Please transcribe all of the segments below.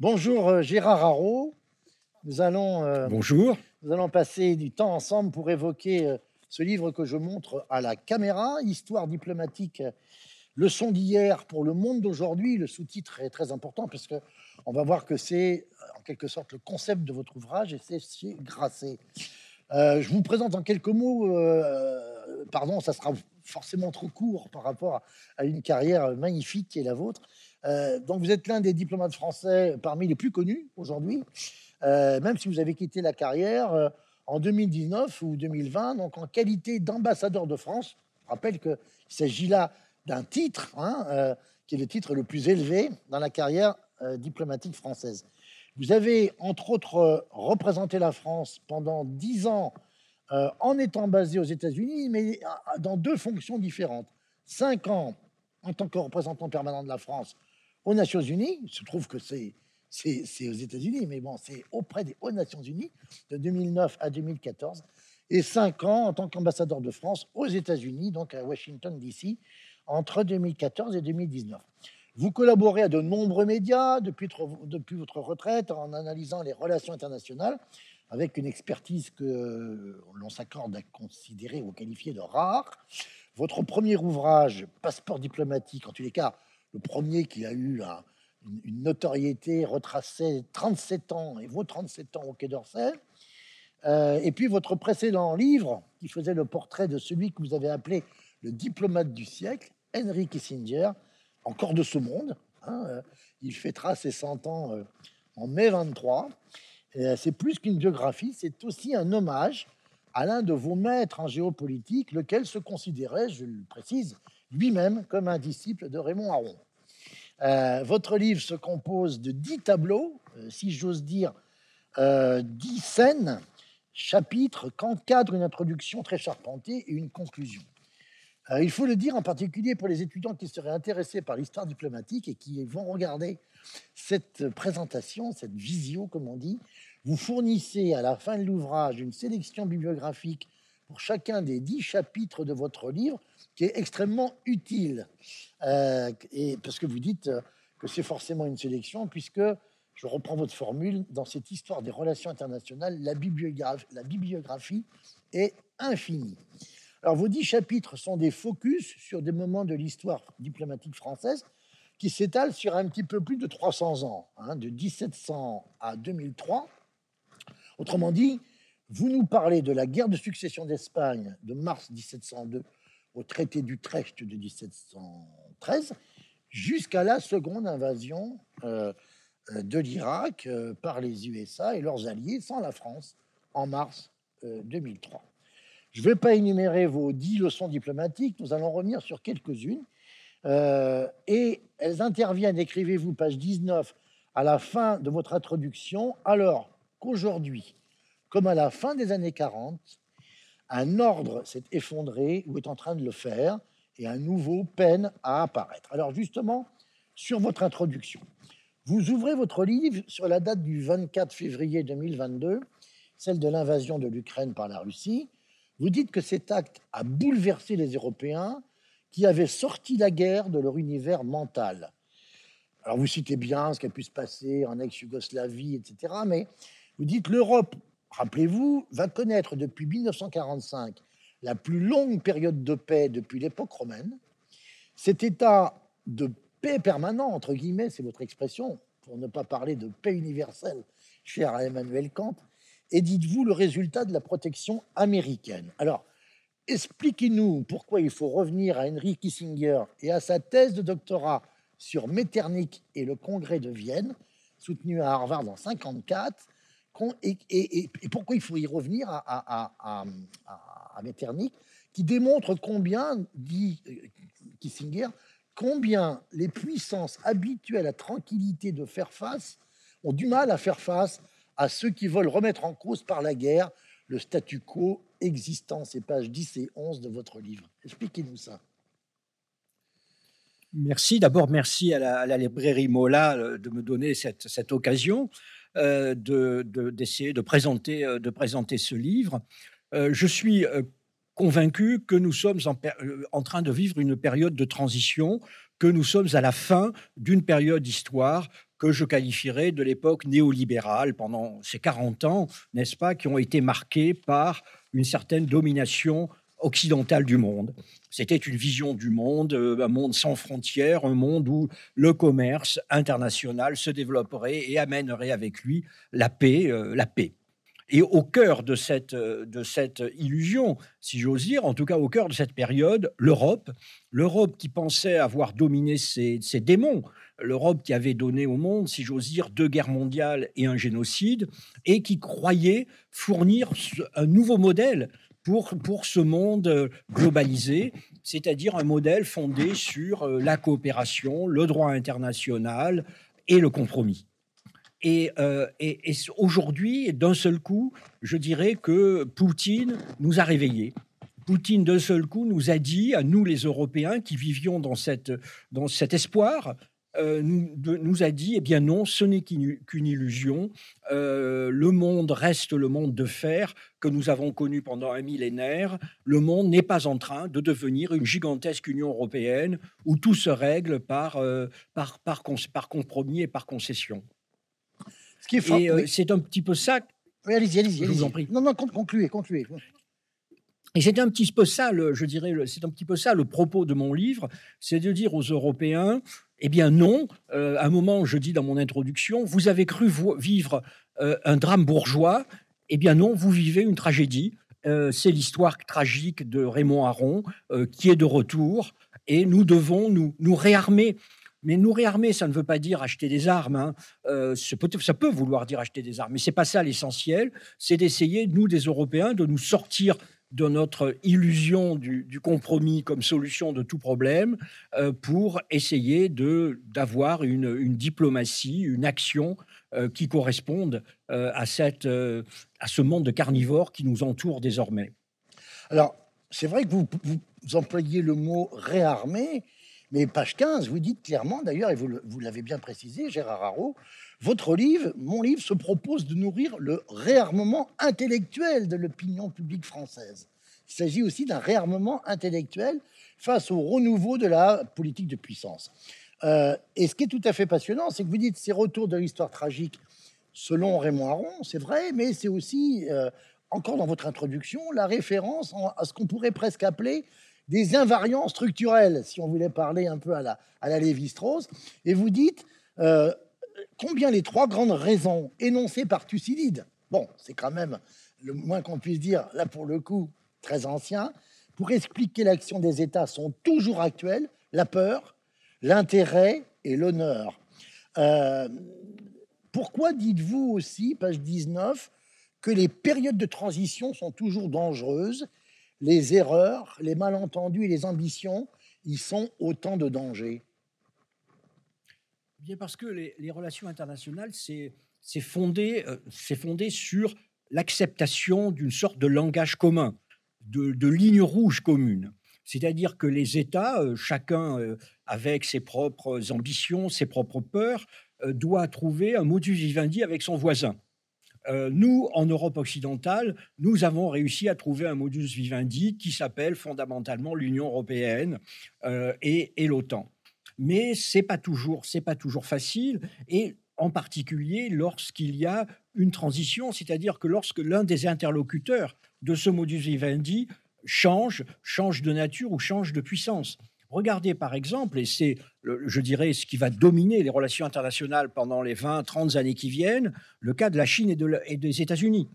Bonjour euh, Gérard Haro. Nous allons, euh, Bonjour. nous allons passer du temps ensemble pour évoquer euh, ce livre que je montre à la caméra, Histoire diplomatique, leçon d'hier pour le monde d'aujourd'hui. Le sous-titre est très important parce que on va voir que c'est en quelque sorte le concept de votre ouvrage et c'est chez Grasset. Euh, je vous présente en quelques mots, pardon, ça sera forcément trop court par rapport à, à une carrière magnifique qui est la vôtre. Euh, donc vous êtes l'un des diplomates français parmi les plus connus aujourd'hui, euh, même si vous avez quitté la carrière euh, en 2019 ou 2020, donc en qualité d'ambassadeur de France. Je rappelle qu'il s'agit là d'un titre, hein, qui est le titre le plus élevé dans la carrière diplomatique française. Vous avez, entre autres, représenté la France pendant dix ans en étant basé aux États-Unis, mais dans deux fonctions différentes. Cinq ans en tant que représentant permanent de la France aux Nations Unies. Il se trouve que c'est aux États-Unis, mais bon, c'est auprès des aux Nations Unies de 2009 à 2014, et cinq ans en tant qu'ambassadeur de France aux États-Unis, donc à Washington D.C. entre 2014 et 2019. Vous collaborez à de nombreux médias depuis, depuis votre retraite en analysant les relations internationales avec une expertise que l'on s'accorde à considérer ou qualifier de rare. Votre premier ouvrage, Passeport diplomatique, en tous les cas, le premier qui a eu un- une, notoriété, retracée 37 ans, et vos 37 ans au Quai d'Orsay. Euh, et puis votre précédent livre, qui faisait le portrait de celui que vous avez appelé le diplomate du siècle, Henry Kissinger, encore de ce monde. hein, euh, il fêtera ses 100 ans euh, en mai 23. Et, euh, C'est plus qu'une biographie, c'est aussi un hommage à l'un de vos maîtres en géopolitique, lequel se considérait, je le précise, lui-même comme un disciple de Raymond Aron. Euh, votre livre se compose de dix tableaux, euh, si j'ose dire, euh, dix scènes, chapitres qu'encadrent une introduction très charpentée et une conclusion. Il faut le dire en particulier pour les étudiants qui seraient intéressés par l'histoire diplomatique et qui vont regarder cette présentation, cette visio, comme on dit. Vous fournissez à la fin de l'ouvrage une sélection bibliographique pour chacun des dix chapitres de votre livre, qui est extrêmement utile. Euh, et parce que vous dites euh, que c'est forcément une sélection, puisque, je reprends votre formule, dans cette histoire des relations internationales, la bibliographie, est infinie. Alors, vos dix chapitres sont des focus sur des moments de l'histoire diplomatique française qui s'étalent sur un petit peu plus de 300 ans, hein, de 1700 à 2003. Autrement dit, vous nous parlez de la guerre de succession d'Espagne de mars 1702 au traité d'Utrecht de 1713, jusqu'à la seconde invasion euh, euh, de l'Irak euh, par les USA et leurs alliés sans la France en mars euh, 2003. Je ne vais pas énumérer vos dix leçons diplomatiques, nous allons revenir sur quelques-unes. Euh, et elles interviennent, écrivez-vous, page 19, à la fin de votre introduction, alors qu'aujourd'hui, comme à la fin des années 40, un ordre s'est effondré ou est en train de le faire, et un nouveau peine à apparaître. Alors justement, sur votre introduction, vous ouvrez votre livre sur la date du 24 février 2022, celle de l'invasion de l'Ukraine par la Russie. Vous dites que cet acte a bouleversé les Européens qui avaient sorti la guerre de leur univers mental. Alors vous citez bien ce qui a pu se passer en ex-Yougoslavie, etc. Mais vous dites l'Europe, rappelez-vous, va connaître depuis 1945 la plus longue période de paix depuis l'époque romaine. Cet état de paix permanent, entre guillemets, c'est votre expression, pour ne pas parler de paix universelle, cher à Emmanuel Kant, et dites-vous le résultat de la protection américaine. Alors, expliquez-nous pourquoi il faut revenir à Henry Kissinger et à sa thèse de doctorat sur Metternich et le congrès de Vienne, soutenu à Harvard en 1954, et, pourquoi il faut y revenir à, à- Metternich, qui démontre combien, dit euh, Kissinger, combien les puissances habituées à la tranquillité de faire face ont du mal à faire face à ceux qui veulent remettre en cause par la guerre le statu quo existant, ces pages 10 et 11 de votre livre. Expliquez-nous ça. Merci. D'abord, merci à la, librairie Mola euh, de me donner cette occasion euh, de- de- d'essayer de, présenter, euh, de présenter ce livre. Euh, je suis convaincu que nous sommes en, en train de vivre une période de transition que nous sommes à la fin d'une période d'histoire que je qualifierais de l'époque néolibérale pendant ces 40 ans, n'est-ce pas, qui ont été marqués par une certaine domination occidentale du monde. C'était une vision du monde, euh, un monde sans frontières, un monde où le commerce international se développerait et amènerait avec lui la paix, euh, la paix. Et au cœur de cette, euh, de cette illusion, si j'ose dire, en tout cas au cœur de cette période, l'Europe, l'Europe qui pensait avoir dominé ses, ses démons, l'Europe qui avait donné au monde, si j'ose dire, deux guerres mondiales et un génocide, et qui croyait fournir un nouveau modèle pour, pour ce monde euh, globalisé, c'est-à-dire un modèle fondé sur euh, la coopération, le droit international et le compromis. Et, euh, et, et aujourd'hui, d'un seul coup, je dirais que Poutine nous a réveillés. Poutine, d'un seul coup, nous a dit, à nous les Européens qui vivions dans, cette, dans cet espoir, euh, nous, a dit, eh bien non, ce n'est qu'une illusion. Euh, le monde reste le monde de fer que nous avons connu pendant un millénaire. Le monde n'est pas en train de devenir une gigantesque Union européenne où tout se règle par, euh, par, par, par, compromis et par concession. Ce qui est c'est un petit peu ça. Oui, allez-y, allez-y. Allez vous en prie. Non, non, concluez, concluez. Et c'est un petit peu ça, je dirais, c'est un petit peu ça le propos de mon livre, c'est de dire aux Européens, eh bien non, euh, à un moment, je dis dans mon introduction, vous avez cru vivre euh, un drame bourgeois, eh bien non, vous vivez une tragédie. Euh, c'est l'histoire tragique de Raymond Aron qui est de retour et nous devons nous, réarmer. Mais nous réarmer, ça ne veut pas dire acheter des armes. Hein. ça peut vouloir dire acheter des armes, mais c'est pas ça l'essentiel. C'est d'essayer, nous, des Européens, de nous sortir de notre illusion du, compromis comme solution de tout problème euh, pour essayer de d'avoir une, une, diplomatie, une action euh, qui corresponde euh, à, cette, à ce monde de carnivores qui nous entoure désormais. Alors, c'est vrai que vous, vous, employez le mot réarmer, mais page 15, vous dites clairement, d'ailleurs, et vous, vous l'avez bien précisé, Gérard Haro, votre livre, mon livre, se propose de nourrir le réarmement intellectuel de l'opinion publique française. Il s'agit aussi d'un réarmement intellectuel face au renouveau de la politique de puissance. Euh, et ce qui est tout à fait passionnant, c'est que vous dites ces retours de l'histoire tragique selon Raymond Aron, c'est vrai, mais c'est aussi, euh, encore dans votre introduction, la référence à ce qu'on pourrait presque appeler des invariants structurels, si on voulait parler un peu à la, à la Lévi-Strauss. Et vous dites, euh, combien les trois grandes raisons énoncées par Thucydide, bon, c'est quand même le moins qu'on puisse dire, là pour le coup, très ancien, pour expliquer l'action des États sont toujours actuels, la peur, l'intérêt et l'honneur. Euh, pourquoi dites-vous aussi, page 19, que les périodes de transition sont toujours dangereuses, les erreurs, les malentendus et les ambitions y sont autant de dangers? Bien parce que les, relations internationales, c'est fondé, euh, fondé sur l'acceptation d'une sorte de langage commun, de, lignes rouges communes. C'est-à-dire que les États, euh, chacun euh, avec ses propres ambitions, ses propres peurs, doit trouver un modus vivendi avec son voisin. nous, en Europe occidentale, nous avons réussi à trouver un modus vivendi qui s'appelle fondamentalement l'Union européenne et l'OTAN mais c'est pas toujours c'est pas toujours facile et en particulier lorsqu'il y a une transition, c'est-à-dire que lorsque l'un des interlocuteurs de ce modus vivendi change, change de nature ou change de puissance. Regardez par exemple, et c'est, je dirais, ce qui va dominer les relations internationales pendant les 20, 30 années qui viennent, le cas de la Chine et des États-Unis.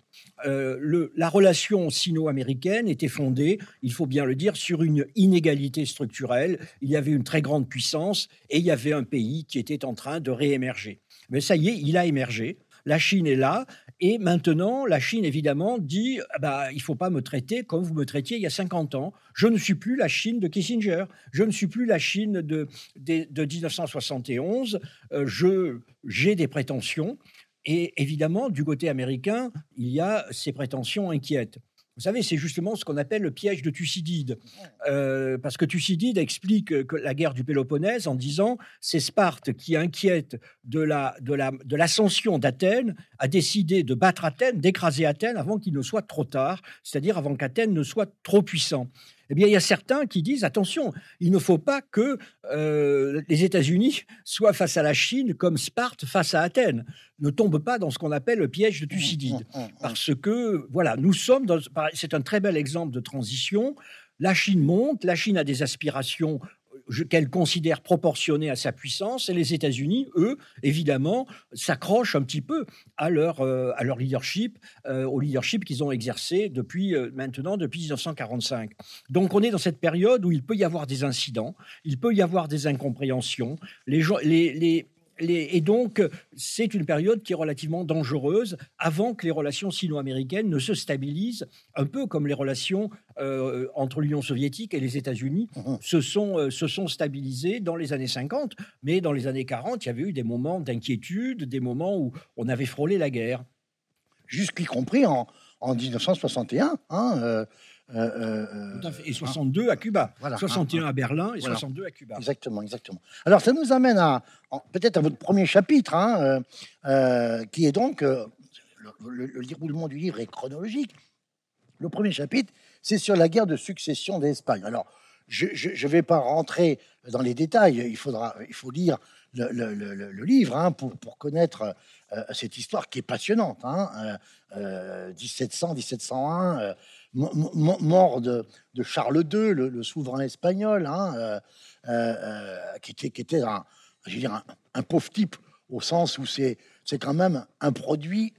Euh, la relation sino-américaine était fondée, il faut bien le dire, sur une inégalité structurelle. Il y avait une très grande puissance et il y avait un pays qui était en train de réémerger. Mais ça y est, il a émergé. La Chine est là, et maintenant, la Chine, évidemment, dit ah bah, il ne faut pas me traiter comme vous me traitiez il y a 50 ans. Je ne suis plus la Chine de Kissinger. Je ne suis plus la Chine de, de, 1971. Euh, J'ai des prétentions. Et évidemment, du côté américain, il y a ces prétentions inquiètes. Vous savez, c'est justement ce qu'on appelle le piège de Thucydide. Euh, parce que Thucydide explique que la guerre du Péloponnèse en disant c'est Sparte qui, inquiète de l'ascension la, de d'Athènes, a décidé de battre Athènes, d'écraser Athènes avant qu'il ne soit trop tard, c'est-à-dire avant qu'Athènes ne soit trop puissant. Eh bien, il y a certains qui disent attention, il ne faut pas que euh, les États-Unis soient face à la Chine comme Sparte face à Athènes. Ne tombe pas dans ce qu'on appelle le piège de Thucydide. Hum, hum, hum. Parce que, voilà, nous sommes dans. C'est un très bel exemple de transition. La Chine monte, la Chine a des aspirations qu'elle considère proportionnées à sa puissance, et les États-Unis, eux, évidemment, s'accrochent un petit peu à leur, euh, à leur leadership, euh, au leadership qu'ils ont exercé depuis euh, maintenant, depuis 1945. Donc on est dans cette période où il peut y avoir des incidents, il peut y avoir des incompréhensions, les gens, les, les- les- et donc c'est une période qui est relativement dangereuse avant que les relations sino-américaines ne se stabilisent, un peu comme les relations euh, entre l'Union soviétique et les États-Unis Mhm. se sont, euh, se sont stabilisées dans les années 50, mais dans les années 40, il y avait eu des moments d'inquiétude, des moments où on avait frôlé la guerre. Jusqu'y compris en, en 1961. Hein, euh, euh, euh, Tout à fait. Et hein, 62 à Cuba, Voilà. 61 à Berlin et Voilà. 62 à Cuba. Exactement, exactement. Alors, ça nous amène à peut-être à votre premier chapitre, hein, euh, euh, qui est donc euh, le, le- le déroulement du livre est chronologique. Le premier chapitre, c'est sur la guerre de succession d'Espagne. Alors, je ne vais pas rentrer dans les détails. Il faudra, il faut lire le, le- le- le- le livre hein, pour, pour connaître euh, cette histoire qui est passionnante. Hein, euh, euh, 1700, 1701, euh, mo- mo- mort de, de Charles II, le, le souverain espagnol, hein, euh, euh, qui était, qui était un, je veux dire, un, un pauvre type au sens où c'est c'est quand même un produit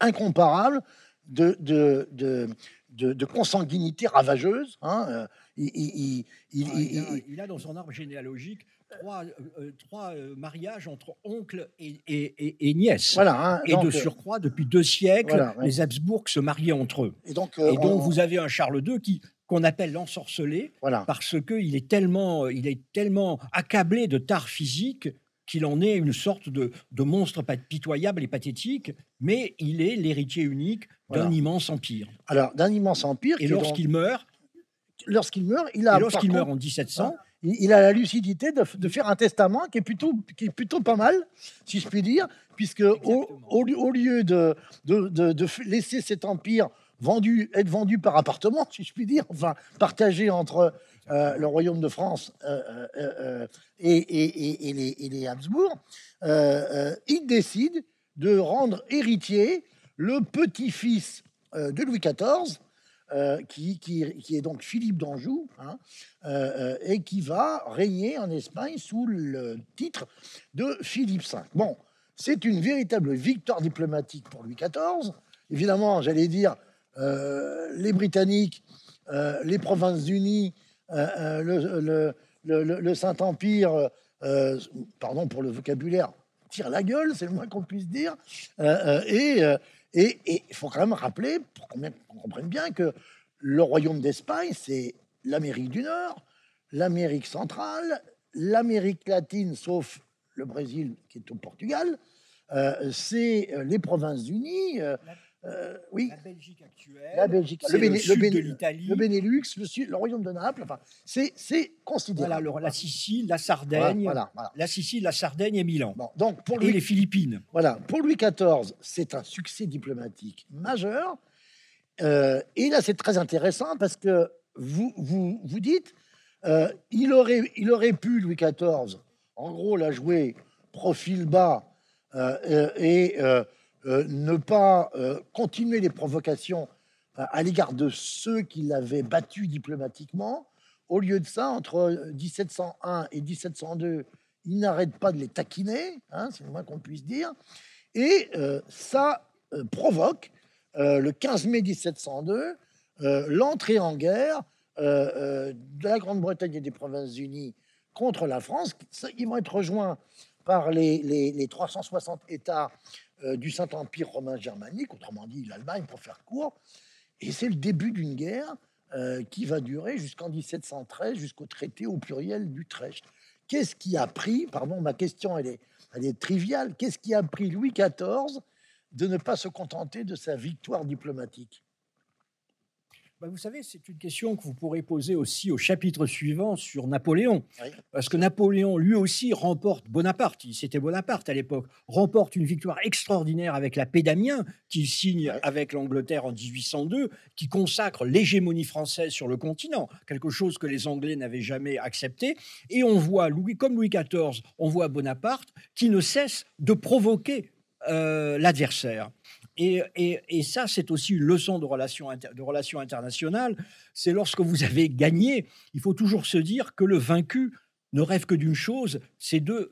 incomparable de, de, de, de, de consanguinité ravageuse. hein, euh, Ah, il- il a dans son arbre généalogique trois, euh, euh, trois, euh, mariages entre oncle et, et, et- et nièce. voilà. hein, Et donc, de surcroît, depuis deux siècles, Voilà, ouais. les Habsbourg se mariaient entre eux. et donc, Et donc, on- vous avez un Charles II qui qu'on appelle l'ensorcelé voilà. parce qu'il est tellement, il est tellement accablé de tard physique qu'il en est une sorte de, de monstre pitoyable et pathétique, mais il est l'héritier unique d'un Voilà. immense empire. Alors, d'un immense empire. Et donc- lorsqu'il meurt, lorsqu'il meurt, il a, lorsqu'il meurt en 1700, il, il a la lucidité de, faire un testament qui est plutôt, qui est plutôt pas mal, si je puis dire, puisque au, lieu- au lieu de, laisser cet empire vendu, être vendu par appartement, si je puis dire, enfin partagé entre euh, le royaume de France euh, euh, et, et- les, et les Habsbourg, il décide de rendre héritier le petit-fils de Louis XIV, euh, qui, est donc Philippe d'Anjou, hein, euh, euh, et qui va régner en Espagne sous le titre de Philippe V. Bon, c'est une véritable victoire diplomatique pour Louis XIV. Évidemment, j'allais dire, les Britanniques, les Provinces-Unies, le, le- Saint-Empire, pardon pour le vocabulaire, tire la gueule, c'est le moins qu'on puisse dire. Et et il faut quand même rappeler, pour qu'on comprenne bien, que le royaume d'Espagne, c'est l'Amérique du Nord, l'Amérique centrale, l'Amérique latine, sauf le Brésil qui est au Portugal, euh, c'est euh, les Provinces-Unies, euh, euh, oui, la Belgique actuelle, la Belgique, c'est le, Béné- sud Béné- de l'Italie, le Benelux, le, Sud- le royaume de Naples, enfin, c'est voilà, considérable. le- la Sicile, la Voilà, Sardaigne, voilà, voilà. la Sicile, la Sardaigne et Milan. Bon, donc pour Et lui, les Philippines. Voilà, pour Louis XIV, c'est un succès diplomatique majeur. Euh, et là, c'est très intéressant parce que vous vous, vous dites, euh, il, aurait, il aurait pu, Louis XIV, en gros, la jouer profil bas et ne pas euh, continuer les provocations euh, à l'égard de ceux qui l'avaient battu diplomatiquement. Au lieu de ça, entre 1701 et 1702, il n'arrête pas de les taquiner, hein, c'est le moins qu'on puisse dire. Et euh, ça euh, provoque, euh, le 15 mai 1702, euh, l'entrée en guerre euh, euh, de la Grande-Bretagne et des Provinces-Unies contre la France. Ils vont être rejoints par les, les- les 360 États euh, du Saint-Empire romain germanique, autrement dit l'Allemagne pour faire court. Et c'est le début d'une guerre euh, qui va durer jusqu'en 1713, jusqu'au traité au pluriel d'Utrecht. Qu'est-ce qui a pris, pardon, ma question elle est, elle est triviale, qu'est-ce qui a pris Louis XIV de ne pas se contenter de sa victoire diplomatique? Bah, vous savez, c'est une question que vous pourrez poser aussi au chapitre suivant sur Napoléon. Parce que Napoléon, lui aussi, remporte Bonaparte, c'était Bonaparte à l'époque, remporte une victoire extraordinaire avec la paix d'Amiens, qu'il signe avec l'Angleterre en 1802, qui consacre l'hégémonie française sur le continent, quelque chose que les Anglais n'avaient jamais accepté. Et on voit, Louis, comme Louis XIV, on voit Bonaparte qui ne cesse de provoquer euh, l'adversaire. Et, ça, c'est aussi une leçon de relations, internationales. C'est lorsque vous avez gagné, il faut toujours se dire que le vaincu ne rêve que d'une chose, c'est de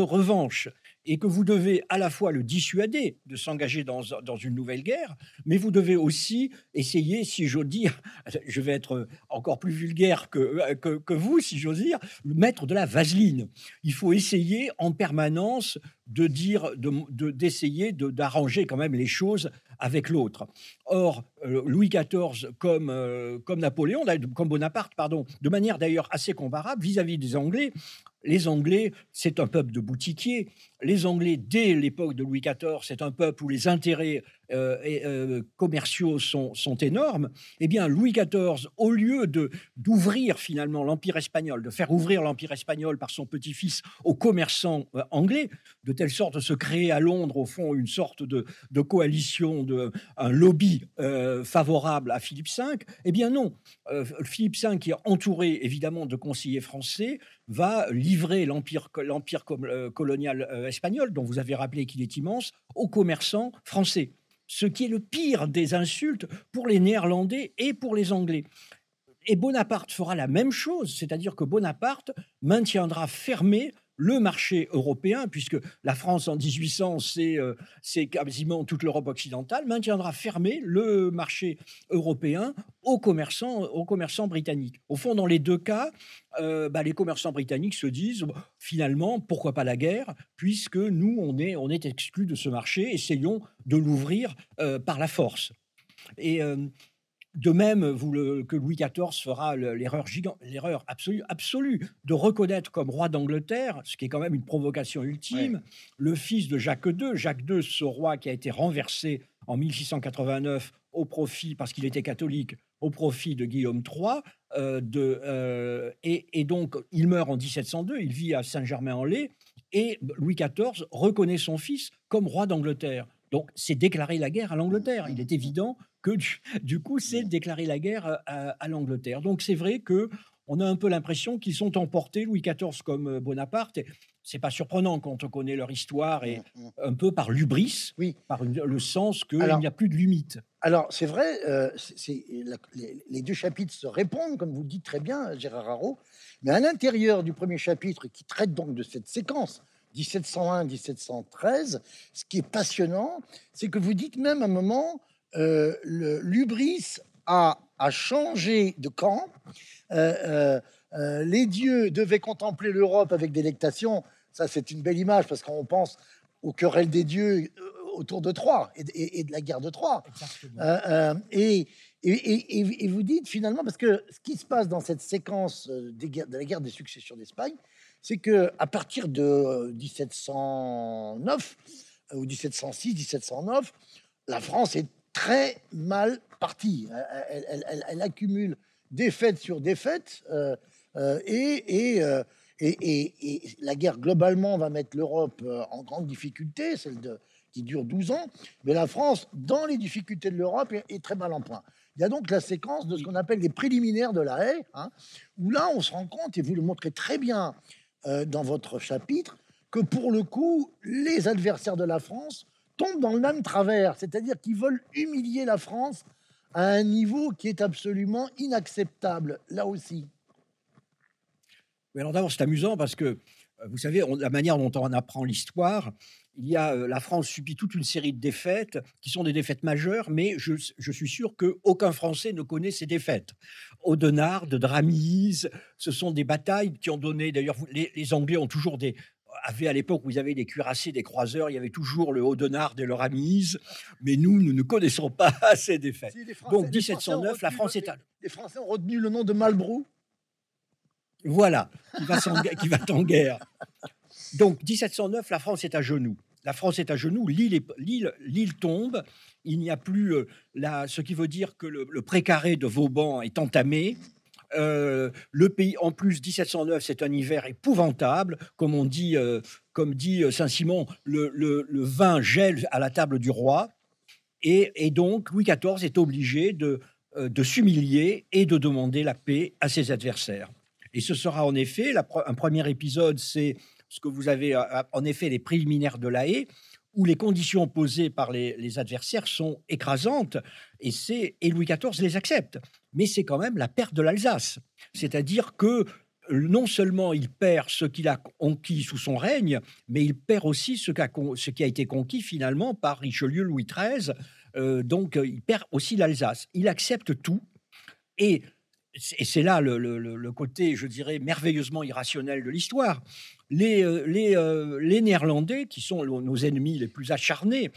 revanche et que vous devez à la fois le dissuader de s'engager dans, une nouvelle guerre, mais vous devez aussi essayer, si j'ose dire, je vais être encore plus vulgaire que, que, vous, si j'ose dire, mettre de la vaseline. Il faut essayer en permanence de dire, d'essayer de, d'arranger quand même les choses avec l'autre. Or, euh, Louis XIV, comme, euh, comme Napoléon, comme Bonaparte, pardon, de manière d'ailleurs assez comparable vis à -vis des Anglais, les Anglais, c'est un peuple de boutiquiers. Les Anglais, dès l'époque de Louis XIV, c'est un peuple où les intérêts euh, euh, commerciaux sont, énormes. Eh bien, Louis XIV, au lieu de d'ouvrir finalement l'Empire espagnol, de faire ouvrir l'Empire espagnol par son petit-fils aux commerçants euh, anglais, de telle sorte de se créer à Londres, au fond, une sorte de, coalition, de, un lobby favorable à Philippe V, eh bien non. Philippe V, qui est entouré évidemment de conseillers français, va livrer l'empire euh, colonial euh, espagnol, dont vous avez rappelé qu'il est immense, aux commerçants français. Ce qui est le pire des insultes pour les Néerlandais et pour les Anglais. Et Bonaparte fera la même chose, c'est-à-dire que Bonaparte maintiendra fermé le marché européen, puisque la France en 1800, euh, c'est quasiment toute l'Europe occidentale, maintiendra fermé le marché européen aux commerçants, britanniques. Au fond, dans les deux cas, euh, bah, les commerçants britanniques se disent finalement, pourquoi pas la guerre, puisque nous, on est, on exclus de ce marché, essayons de l'ouvrir euh, par la force. Et de même vous que Louis XIV fera l'erreur l'erreur absolue, absolue de reconnaître comme roi d'Angleterre, ce qui est quand même une provocation ultime, le fils de Jacques II, Jacques II, ce roi qui a été renversé en 1689 au profit, parce qu'il était catholique, au profit de Guillaume III. Euh, de, euh, et, et, donc, il meurt en 1702, il vit à Saint-Germain-en-Laye, et Louis XIV reconnaît son fils comme roi d'Angleterre. Donc, c'est déclarer la guerre à l'Angleterre. Il est évident que du, coup, c'est déclarer la guerre à, l'Angleterre. Donc, c'est vrai que on a un peu l'impression qu'ils sont emportés, Louis XIV comme euh, Bonaparte. C'est pas surprenant quand on connaît leur histoire et mmh, mmh. un peu par l'ubris, oui. par le sens qu'il n'y a plus de limite. Alors, c'est vrai, euh, c'est, les, deux chapitres se répondent, comme vous le dites très bien, Gérard Haro, mais à l'intérieur du premier chapitre, qui traite donc de cette séquence 1701-1713, ce qui est passionnant, c'est que vous dites même à un moment, euh, l'ubris a, a, changé de camp. Euh, euh, les dieux devaient contempler l'Europe avec délectation. Ça, c'est une belle image parce qu'on pense aux querelles des dieux autour de Troie et, de la guerre de Troie. Et, et, vous dites finalement, parce que ce qui se passe dans cette séquence des de la guerre des successions d'Espagne, c'est que à partir de 1709 euh, ou 1706, 1709, la France est très mal partie. Elle, accumule défaite sur défaite euh, euh, et, et, la guerre globalement va mettre l'Europe en grande difficulté, celle qui dure 12 ans. Mais la France, dans les difficultés de l'Europe, est, très mal en point. Il y a donc la séquence de ce qu'on appelle les préliminaires de la haie, hein, où là on se rend compte, et vous le montrez très bien euh, dans votre chapitre que pour le coup, les adversaires de la France dans le même travers, c'est-à-dire qu'ils veulent humilier la France à un niveau qui est absolument inacceptable, là aussi. Mais alors d'abord, c'est amusant parce que, euh, vous savez, la manière dont on apprend l'histoire, il y a, euh, la France subit toute une série de défaites qui sont des défaites majeures, mais je, suis sûr qu'aucun Français ne connaît ces défaites. Audenard, de Dramise, ce sont des batailles qui ont donné, d'ailleurs, les, Anglais ont toujours des, avaient à l'époque où ils avaient des cuirassés, des croiseurs, il y avait toujours le Audenard et le Ramise, mais nous, nous ne connaissons pas ces défaites. Donc 1709, la France est... Les Français ont retenu le nom de Malbrou Voilà, qui va, qui va en guerre. Donc 1709, la France est à genoux. la France est à genoux, l'île tombe, il n'y a plus euh, ce qui veut dire que le, précaré de Vauban est entamé. Euh, le pays, en plus, 1709, c'est un hiver épouvantable, comme on dit, euh, comme dit Saint-Simon, le, vin gèle à la table du roi, et, donc Louis XIV est obligé de, s'humilier et de demander la paix à ses adversaires. Et ce sera en effet un premier épisode, c'est ce que vous avez en effet les préliminaires de la haie, où les conditions posées par les, adversaires sont écrasantes, et Louis XIV les accepte. Mais c'est quand même la perte de l'Alsace. C'est-à-dire que non seulement il perd ce qu'il a conquis sous son règne, mais il perd aussi ce, qui a été conquis finalement par Richelieu Louis XIII. Euh, donc il perd aussi l'Alsace. Il accepte tout. Et et c'est là le, côté, je dirais, merveilleusement irrationnel de l'histoire. Les, euh, euh, les, Néerlandais, qui sont nos ennemis les plus acharnés,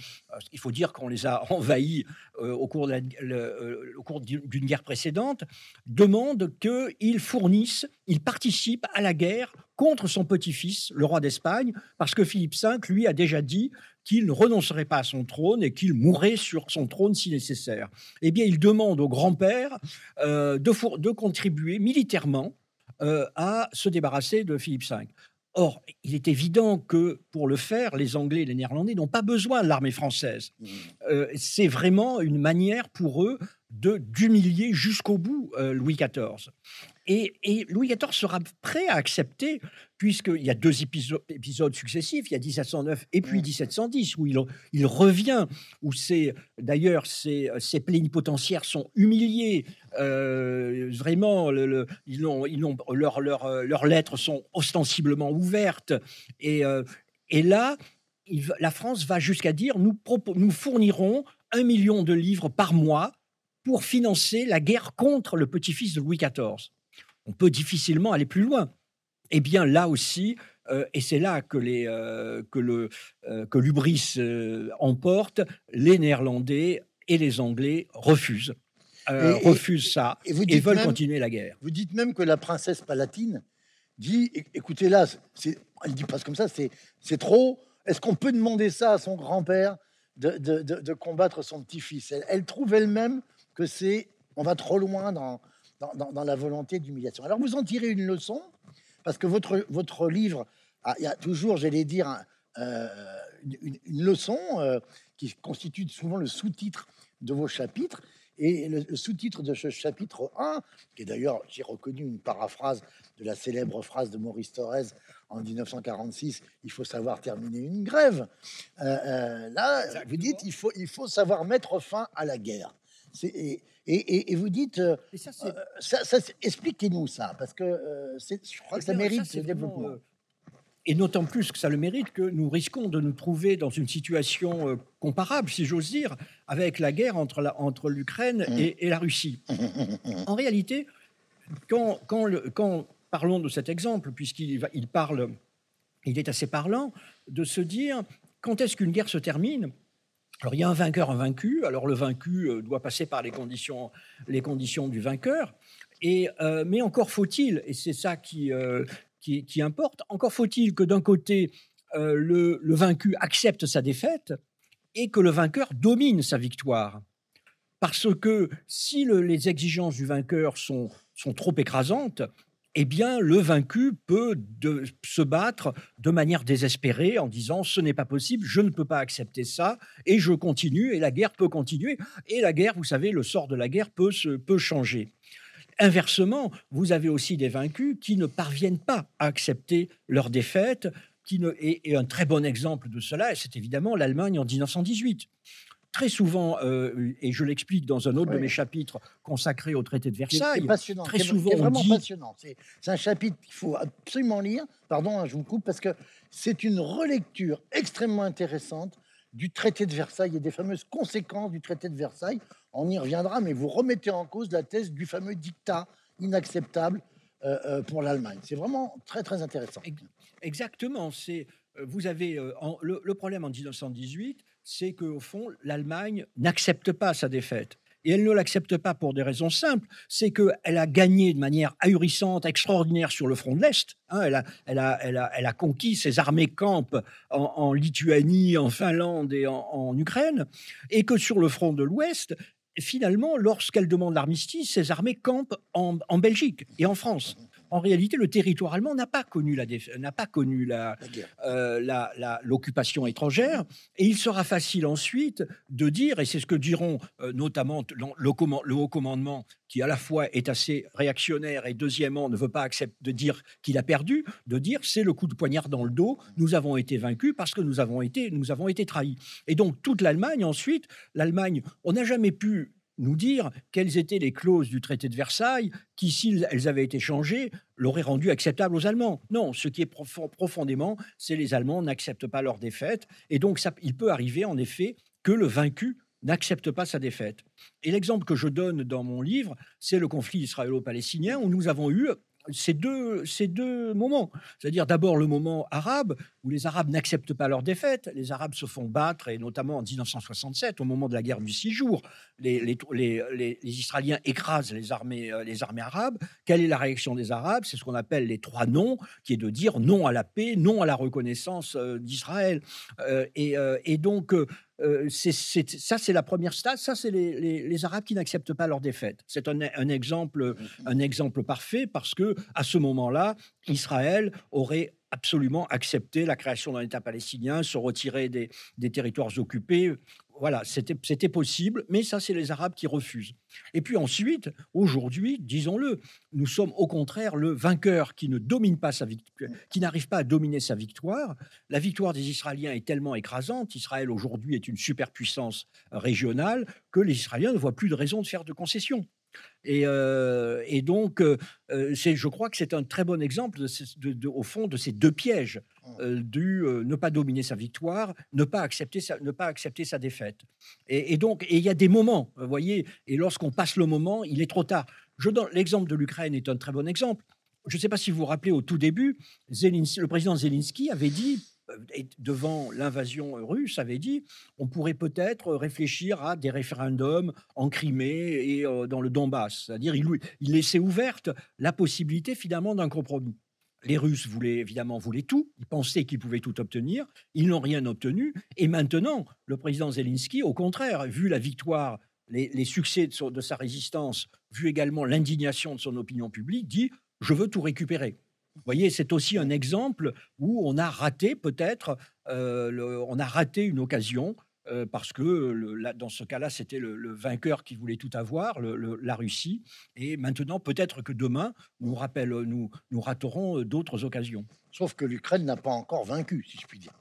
il faut dire qu'on les a envahis euh, au cours d'une guerre précédente, demandent qu'ils fournissent, ils participent à la guerre contre son petit-fils, le roi d'Espagne, parce que Philippe V, lui, a déjà dit qu'il ne renoncerait pas à son trône et qu'il mourrait sur son trône si nécessaire. Eh bien, il demande au grand-père euh, de, de, contribuer militairement euh, à se débarrasser de Philippe V. Or, il est évident que pour le faire, les Anglais et les Néerlandais n'ont pas besoin de l'armée française. Mmh. Euh, c'est vraiment une manière pour eux de d'humilier jusqu'au bout Louis XIV. Et, Louis XIV sera prêt à accepter, puisqu'il y a deux épisodes, successifs, il y a 1709 et puis 1710, où il, il revient, où c'est d'ailleurs ces, plénipotentiaires sont humiliés, euh, vraiment, le, ils ont, ils ont, leurs lettres sont ostensiblement ouvertes, et, euh, et là, la France va jusqu'à dire nous, nous fournirons un million de livres par mois pour financer la guerre contre le petit-fils de Louis XIV on peut difficilement aller plus loin. Eh bien, là aussi, euh, et c'est là que, les, euh, que, le, euh, que l'ubris emporte, les Néerlandais et les Anglais refusent. refusent ça et, vous veulent continuer la guerre. Vous dites même que la princesse palatine dit écoutez là, elle dit pas comme ça, c'est, c'est trop. Est-ce qu'on peut demander ça à son grand-père de, de, combattre son petit-fils? Elle, elle trouve elle-même que c'est on va trop loin dans, dans, la volonté d'humiliation. Alors vous en tirez une leçon, parce que votre, votre livre, il y a toujours, j'allais dire, euh, une, leçon euh, qui constitue souvent le sous-titre de vos chapitres. Et le, sous-titre de ce chapitre 1, qui est d'ailleurs, j'ai reconnu une paraphrase de la célèbre phrase de Maurice Thorez en 1946, il faut savoir terminer une grève. Euh, là, vous dites, il faut, il faut savoir mettre fin à la guerre. Et, et, vous dites, euh, euh, ça, expliquez-nous ça, parce que euh, je crois que ça mérite ce développement. et d'autant plus que ça le mérite que nous risquons de nous trouver dans une situation comparable, si j'ose dire, avec la guerre entre, entre l'Ukraine mmh. et, la Russie. en réalité, quand, quand, le, quand, parlons de cet exemple, puisqu'il il parle, il est assez parlant, de se dire quand est-ce qu'une guerre se termine? Alors il y a un vainqueur, un vaincu. Alors le vaincu euh, doit passer par les conditions, les conditions du vainqueur. Et, euh, mais encore faut-il, et c'est ça qui, euh, qui, importe, encore faut-il que d'un côté, le, vaincu accepte sa défaite et que le vainqueur domine sa victoire. Parce que si les exigences du vainqueur sont, sont trop écrasantes, eh bien, le vaincu peut se battre de manière désespérée en disant ce n'est pas possible, je ne peux pas accepter ça, et je continue, et la guerre peut continuer. Et la guerre, vous savez, le sort de la guerre peut, peut changer. Inversement, vous avez aussi des vaincus qui ne parviennent pas à accepter leur défaite. Qui ne, et un très bon exemple de cela, c'est évidemment l'Allemagne en 1918 très souvent, euh, et je l'explique dans un autre de mes chapitres consacré au traité de Versailles, c'est passionnant, très souvent, est vraiment passionnant. C'est, un chapitre qu'il faut absolument lire. Pardon, hein, je vous coupe parce que c'est une relecture extrêmement intéressante du traité de Versailles et des fameuses conséquences du traité de Versailles. On y reviendra, mais vous remettez en cause la thèse du fameux dictat inacceptable euh, euh, pour l'Allemagne. C'est vraiment très très intéressant. Exactement. C'est vous avez le, le problème en 1918 c'est qu'au fond, l'Allemagne n'accepte pas sa défaite. Et elle ne l'accepte pas pour des raisons simples. C'est qu'elle a gagné de manière ahurissante, extraordinaire sur le front de l'Est. Hein. elle, a, elle, a, elle, a, elle, a, conquis ses armées campes en, Lituanie, en Finlande et en, Ukraine. Et que sur le front de l'Ouest, finalement, lorsqu'elle demande l'armistice, ses armées campent en, en Belgique et en France en réalité, le territoire allemand n'a pas connu la n'a pas connu euh, la, l'occupation étrangère, et il sera facile ensuite de dire, et c'est ce que diront euh, notamment le, le, haut commandement, qui à la fois est assez réactionnaire et deuxièmement ne veut pas accepter de dire qu'il a perdu, de dire c'est le coup de poignard dans le dos, nous avons été vaincus parce que nous avons été, nous avons été trahis. Et donc toute l'Allemagne ensuite, l'Allemagne, on n'a jamais pu nous dire quelles étaient les clauses du traité de Versailles qui, si elles avaient été changées, l'auraient rendu acceptable aux Allemands. Non, ce qui est profondément, c'est les Allemands n'acceptent pas leur défaite. Et donc, il peut arriver, en effet, que le vaincu n'accepte pas sa défaite. Et l'exemple que je donne dans mon livre, c'est le conflit israélo-palestinien, où nous avons eu ces deux, ces deux moments. C'est-à-dire d'abord le moment arabe, où les Arabes n'acceptent pas leur défaite, les Arabes se font battre, et notamment en 1967, au moment de la guerre du six jours, les, Israéliens écrasent les armées, euh, les armées arabes. Quelle est la réaction des Arabes? C'est ce qu'on appelle les trois noms, qui est de dire non à la paix, non à la reconnaissance euh, d'Israël. Euh, et, donc, euh, ça, c'est la première stade. Ça, c'est les, Arabes qui n'acceptent pas leur défaite. C'est un, exemple, mmh. un exemple parfait parce que à ce moment-là, Israël aurait absolument accepté la création d'un État palestinien, se retirer des, des territoires occupés, voilà, c'était possible, mais ça, c'est les Arabes qui refusent. Et puis ensuite, aujourd'hui, disons-le, nous sommes au contraire le vainqueur qui ne domine pas sa qui n'arrive pas à dominer sa victoire. La victoire des Israéliens est tellement écrasante, Israël aujourd'hui est une superpuissance régionale, que les Israéliens ne voient plus de raison de faire de concessions. Et, euh, donc, euh, euh, je crois que c'est un très bon exemple, de, au fond, de ces deux pièges mmh. du ne pas dominer sa victoire, ne pas accepter sa, ne pas accepter sa défaite. Et, donc, il y a des moments, vous voyez, et lorsqu'on passe le moment, il est trop tard. Je l'exemple de l'Ukraine est un très bon exemple. Je ne sais pas si vous vous rappelez au tout début, le président Zelensky avait dit devant l'invasion russe, avait dit on pourrait peut-être réfléchir à des référendums en Crimée et euh, dans le Donbass. C'est-à-dire il, laissait ouverte la possibilité finalement d'un compromis. Les Russes voulaient évidemment voulaient tout, ils pensaient qu'ils pouvaient tout obtenir, ils n'ont rien obtenu. Et maintenant, le président Zelensky, au contraire, vu la victoire, les, succès de sa résistance, vu également l'indignation de son opinion publique, dit je veux tout récupérer. Vous voyez, c'est aussi un exemple où on a raté peut-être, euh, on a raté une occasion euh, parce que dans ce cas-là, c'était le, vainqueur qui voulait tout avoir, la Russie. Et maintenant, peut-être que demain, nous, rappelle, nous, nous raterons euh, d'autres occasions. Sauf que l'Ukraine n'a pas encore vaincu, si je puis dire.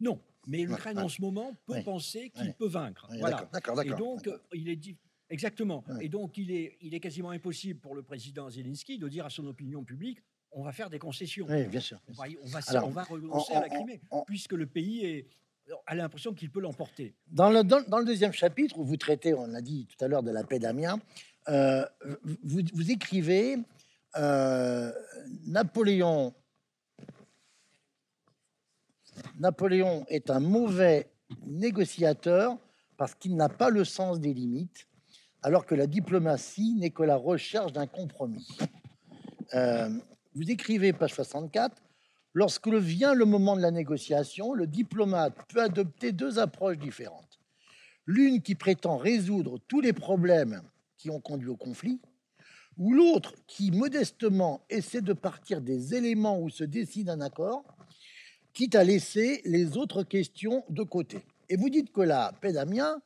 Non, mais l'Ukraine en ce moment peut penser qu'il peut vaincre. voilà. D'accord, Et donc, il est dit Exactement. Et donc, il est, il est quasiment impossible pour le président Zelensky de dire à son opinion publique on va faire des concessions. Oui, bien sûr. On va, on va, renoncer à la Crimée, puisque le pays est, a l'impression qu'il peut l'emporter. Dans le, dans, le deuxième chapitre, où vous traitez, on l'a dit tout à l'heure, de la paix d'Amiens, euh, vous, vous, écrivez euh, Napoléon. Napoléon est un mauvais négociateur parce qu'il n'a pas le sens des limites alors que la diplomatie n'est que la recherche d'un compromis. Euh, vous écrivez, page 64, lorsque vient le moment de la négociation, le diplomate peut adopter deux approches différentes. L'une qui prétend résoudre tous les problèmes qui ont conduit au conflit, ou l'autre qui modestement essaie de partir des éléments où se décide un accord, quitte à laisser les autres questions de côté. Et vous dites que la paix d'Amiens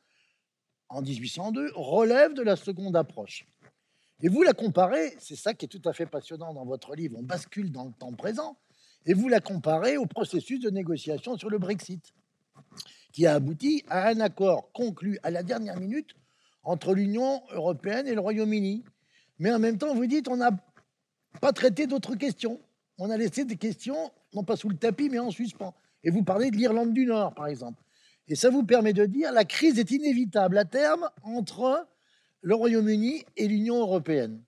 en 1802 relève de la seconde approche. Et vous la comparez, c'est ça qui est tout à fait passionnant dans votre livre, on bascule dans le temps présent, et vous la comparez au processus de négociation sur le Brexit, qui a abouti à un accord conclu à la dernière minute entre l'Union européenne et le Royaume-Uni. Mais en même temps, vous dites, on n'a pas traité d'autres questions. On a laissé des questions, non pas sous le tapis, mais en suspens. Et vous parlez de l'Irlande du Nord, par exemple. Et ça vous permet de dire la crise est inévitable à terme entre le Royaume-Uni et l'Union européenne.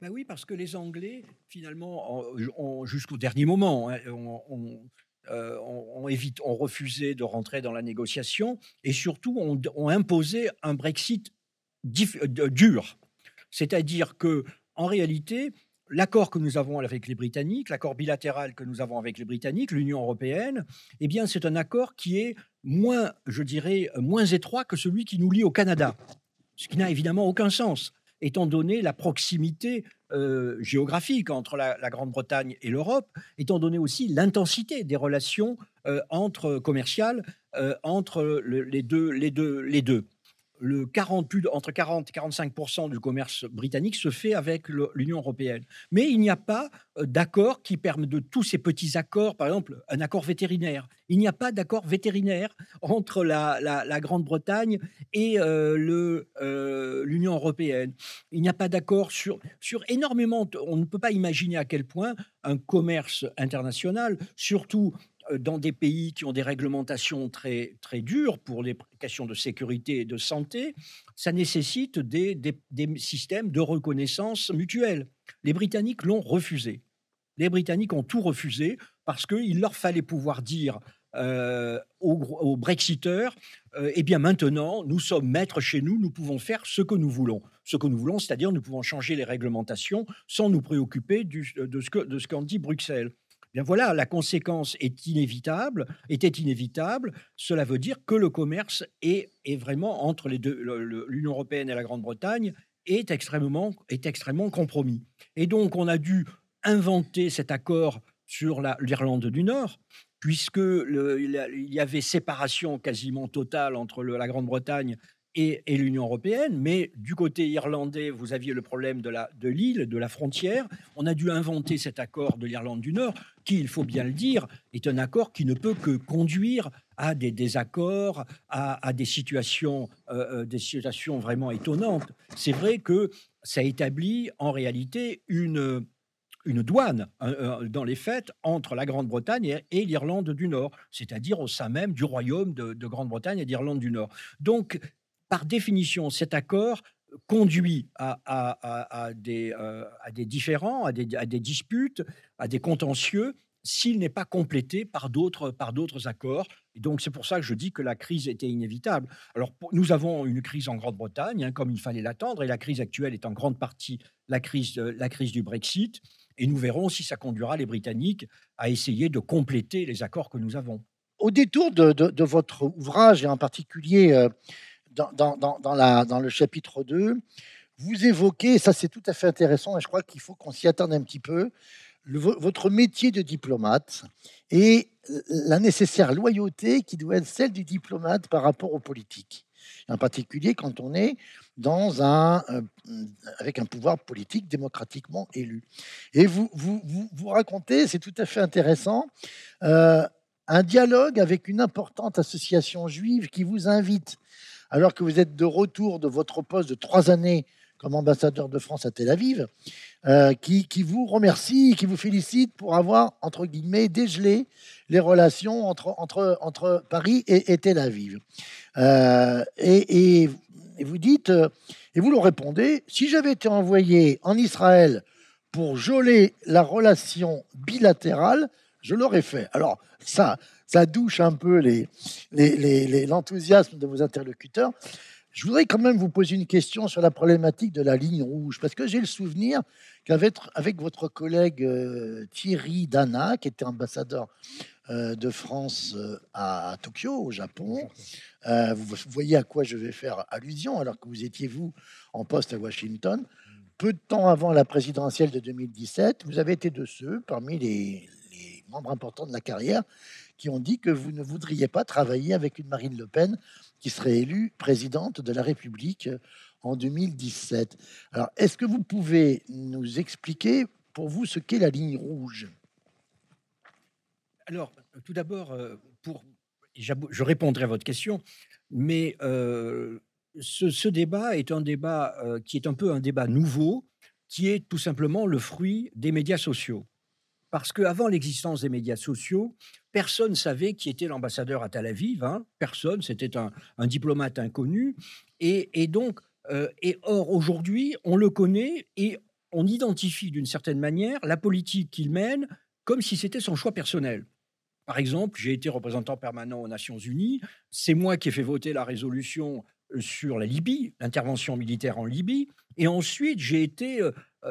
Ben oui, parce que les Anglais, finalement, jusqu'au dernier moment, hein, ont, évité, ont, refusé de rentrer dans la négociation et surtout ont, imposé un Brexit dur. C'est-à-dire que, en réalité, l'accord que nous avons avec les Britanniques, l'accord bilatéral que nous avons avec les Britanniques, l'Union européenne, eh bien, c'est un accord qui est moins, je dirais, moins étroit que celui qui nous lie au Canada, ce qui n'a évidemment aucun sens, étant donné la proximité euh, géographique entre la, Grande-Bretagne et l'Europe, étant donné aussi l'intensité des relations euh, entre commerciales euh, entre les deux, le 40, plus entre 40 et 45 du commerce britannique se fait avec l'Union européenne. Mais il n'y a pas euh, d'accord qui permet de tous ces petits accords, par exemple un accord vétérinaire. Il n'y a pas d'accord vétérinaire entre la, Grande-Bretagne et euh, euh, l'Union européenne. Il n'y a pas d'accord sur, sur énormément. On ne peut pas imaginer à quel point un commerce international, surtout dans des pays qui ont des réglementations très, très dures pour les questions de sécurité et de santé, ça nécessite des, des, systèmes de reconnaissance mutuelle. Les Britanniques l'ont refusé. Les Britanniques ont tout refusé parce qu'il leur fallait pouvoir dire euh, aux, Brexiteurs, euh, eh bien maintenant, nous sommes maîtres chez nous, nous pouvons faire ce que nous voulons. Ce que nous voulons, c'est-à-dire nous pouvons changer les réglementations sans nous préoccuper de ce qu'en dit Bruxelles voilà, la conséquence est inévitable, était inévitable. Cela veut dire que le commerce est, est vraiment entre les deux, l'Union européenne et la Grande-Bretagne, est extrêmement, est extrêmement compromis. Et donc, on a dû inventer cet accord sur l'Irlande du Nord, puisque il y avait séparation quasiment totale entre la Grande-Bretagne et, l'Union européenne, mais du côté irlandais, vous aviez le problème de l'île, de, la frontière. On a dû inventer cet accord de l'Irlande du Nord, qui, il faut bien le dire, est un accord qui ne peut que conduire à des désaccords, à, des, situations, euh, euh, des situations vraiment étonnantes. C'est vrai que ça établit en réalité une, une douane euh, dans les faits entre la Grande-Bretagne et, l'Irlande du Nord, c'est-à-dire au sein même du royaume de, de Grande-Bretagne et d'Irlande du Nord. Donc par définition, cet accord conduit à, des, euh, à des, différends, à des, disputes, à des contentieux, s'il n'est pas complété par d'autres par d'autres accords. Et donc c'est pour ça que je dis que la crise était inévitable. Alors nous avons une crise en Grande-Bretagne, hein, comme il fallait l'attendre, et la crise actuelle est en grande partie la crise, la crise du Brexit. Et nous verrons si ça conduira les Britanniques à essayer de compléter les accords que nous avons. Au détour de, votre ouvrage, et en particulier euh, dans, le chapitre 2, vous évoquez, ça c'est tout à fait intéressant, et je crois qu'il faut qu'on s'y attende un petit peu, votre métier de diplomate et la nécessaire loyauté qui doit être celle du diplomate par rapport aux politiques. En particulier quand on est euh, avec un pouvoir politique démocratiquement élu. Et vous, vous, vous, racontez, c'est tout à fait intéressant, euh, un dialogue avec une importante association juive qui vous invite alors que vous êtes de retour de votre poste de trois années comme ambassadeur de France à Tel Aviv, euh, qui, vous remercie, qui vous félicite pour avoir, entre guillemets, dégelé les relations entre, entre, entre Paris et, Tel Aviv. Euh, et, vous dites, et vous leur répondez, si j'avais été envoyé en Israël pour geler la relation bilatérale, je l'aurais fait. Alors, ça, ça douche un peu l'enthousiasme les, de vos interlocuteurs. Je voudrais quand même vous poser une question sur la problématique de la ligne rouge, parce que j'ai le souvenir qu'avec avec votre collègue euh, Thierry Dana, qui était ambassadeur euh, de France euh, à, Tokyo, au Japon, vous voyez à quoi je vais faire allusion, alors que vous étiez, vous, en poste à Washington. Peu de temps avant la présidentielle de 2017, vous avez été de ceux, parmi les membres importants de la carrière, qui ont dit que vous ne voudriez pas travailler avec une Marine Le Pen qui serait élue présidente de la République euh, en 2017. Alors, est-ce que vous pouvez nous expliquer pour vous ce qu'est la ligne rouge? Alors, tout d'abord, euh, pour je répondrai à votre question, mais euh, ce, débat est un débat qui est un peu un débat nouveau, qui est tout simplement le fruit des médias sociaux. Parce qu'avant l'existence des médias sociaux, personne ne savait qui était l'ambassadeur à Tel Aviv. Hein. Personne, c'était un, diplomate inconnu. Et, donc, euh, et or, aujourd'hui, on le connaît et on identifie d'une certaine manière la politique qu'il mène comme si c'était son choix personnel. Par exemple, j'ai été représentant permanent aux Nations Unies. C'est moi qui ai fait voter la résolution euh, sur la Libye, l'intervention militaire en Libye. Et ensuite, j'ai été euh,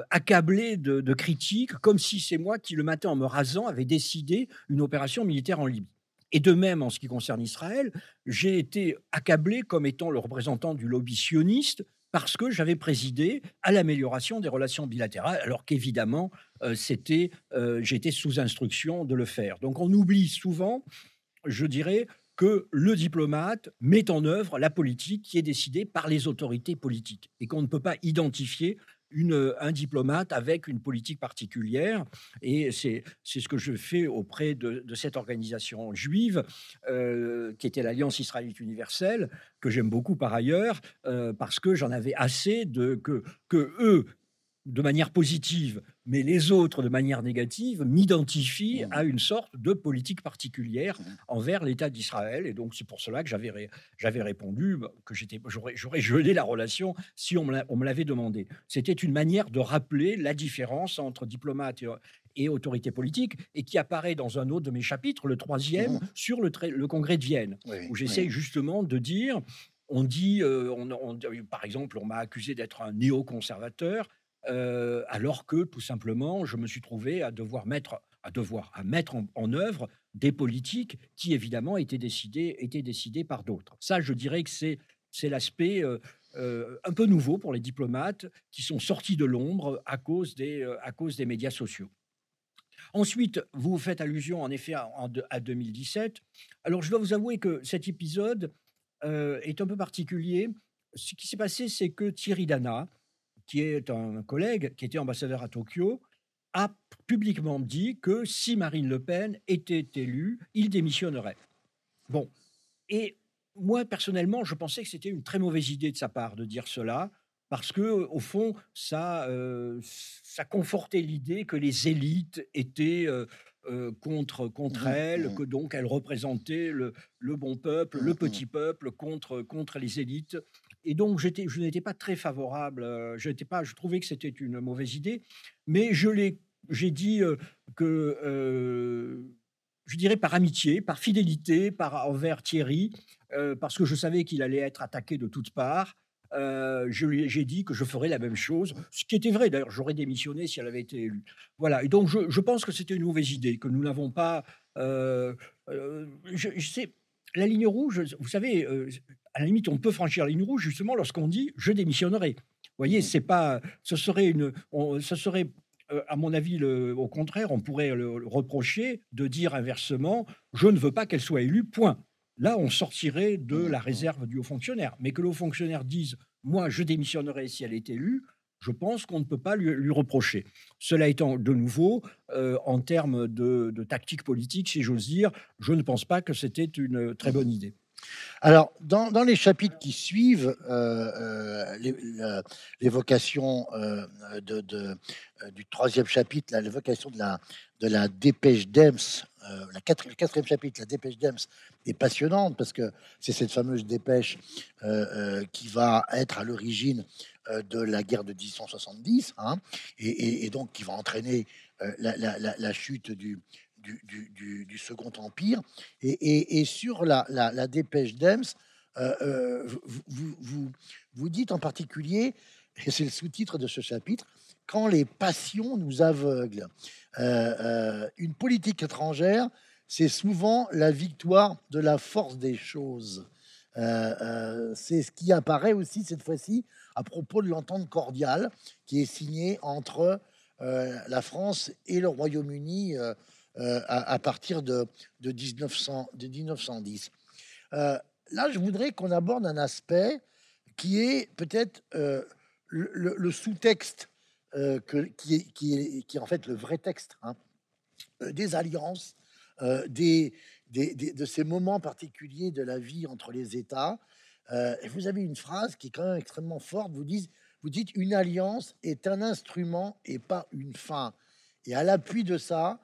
accablé de, critiques, comme si c'est moi qui, le matin, en me rasant, avait décidé une opération militaire en Libye. Et de même, en ce qui concerne Israël, j'ai été accablé comme étant le représentant du lobby sioniste parce que j'avais présidé à l'amélioration des relations bilatérales, alors qu'évidemment, c'était, j'étais sous instruction de le faire. Donc on oublie souvent, je dirais, que le diplomate met en œuvre la politique qui est décidée par les autorités politiques et qu'on ne peut pas identifier une, un diplomate avec une politique particulière. Et c'est ce que je fais auprès de, cette organisation juive, euh, qui était l'Alliance israélite universelle, que j'aime beaucoup par ailleurs, euh, parce que j'en avais assez de que, que eux de manière positive, mais les autres de manière négative, m'identifient mmh. à une sorte de politique particulière mmh. envers l'État d'Israël. Et donc, c'est pour cela que j'avais, j'avais répondu bah, que j'étais, j'aurais, j'aurais gelé la relation si on me, l'avait demandé. C'était une manière de rappeler la différence entre diplomate et, autorité politique, et qui apparaît dans un autre de mes chapitres, le troisième, mmh. sur le, le, congrès de Vienne, où j'essaye justement de dire on dit, euh, on, par exemple, on m'a accusé d'être un néoconservateur. Alors que tout simplement, je me suis trouvé à devoir mettre, à devoir, à mettre en, œuvre des politiques qui évidemment étaient décidées, étaient décidées par d'autres. Ça, je dirais que c'est c'est l'aspect un peu nouveau pour les diplomates qui sont sortis de l'ombre à cause des à cause des médias sociaux. Ensuite, vous faites allusion en effet à, à 2017. Alors, je dois vous avouer que cet épisode est un peu particulier. Ce qui s'est passé, c'est que Thierry Dana, qui est un collègue qui était ambassadeur à Tokyo, a publiquement dit que si Marine Le Pen était élue, il démissionnerait. Bon. Et moi, personnellement, je pensais que c'était une très mauvaise idée de sa part de dire cela, parce que, au fond, ça, euh, ça confortait l'idée que les élites étaient euh, euh, contre, contre mmh elle, mmh. que donc elle représentait le, le bon peuple, le mmh petit peuple contre, contre les élites et donc, je n'étais pas très favorable. Euh, je, trouvais que c'était une mauvaise idée. Mais je l'ai, j'ai dit euh, que, euh, je dirais par amitié, par fidélité, par envers Thierry, parce que je savais qu'il allait être attaqué de toutes parts. je j'ai dit que je ferais la même chose, ce qui était vrai. D'ailleurs, j'aurais démissionné si elle avait été élue. Voilà. Et donc, je, pense que c'était une mauvaise idée, que nous n'avons pas. je sais, la ligne rouge, vous savez, à la limite, on peut franchir la ligne rouge justement lorsqu'on dit je démissionnerai. Vous voyez, mmh. c'est pas, ce serait une, ce serait, euh, à mon avis, le, au contraire, on pourrait le, reprocher de dire inversement je ne veux pas qu'elle soit élue. Point. Là, on sortirait de la réserve du haut fonctionnaire. Mais que le haut fonctionnaire dise moi, je démissionnerai si elle est élue, je pense qu'on ne peut pas lui, reprocher. Cela étant, de nouveau, euh, en termes de, de, tactique politique, si j'ose dire, je ne pense pas que c'était une très bonne idée. Alors, dans, les chapitres qui suivent, euh, euh, l'évocation euh, du troisième chapitre, l'évocation de la, dépêche d'Ems, le quatrième chapitre, la dépêche d'Ems, est passionnante parce que c'est cette fameuse dépêche qui va être à l'origine de la guerre de 1870, hein, et, donc qui va entraîner la, chute du, du, Second Empire. Et, sur la, dépêche d'Ems, euh, euh, vous, vous, dites en particulier, et c'est le sous-titre de ce chapitre, quand les passions nous aveuglent. Euh, une politique étrangère, c'est souvent la victoire de la force des choses. c'est ce qui apparaît aussi cette fois-ci à propos de l'entente cordiale qui est signée entre la France et le Royaume-Uni euh, à, partir de, de, 1900, de 1910. Euh, là, je voudrais qu'on aborde un aspect qui est peut-être euh, le, sous-texte qui, est, qui, est, qui, est, en fait le vrai texte hein, des alliances, des, des, de ces moments particuliers de la vie entre les États. et vous avez une phrase qui est quand même extrêmement forte. Vous dites une alliance est un instrument et pas une fin. Et à l'appui de ça,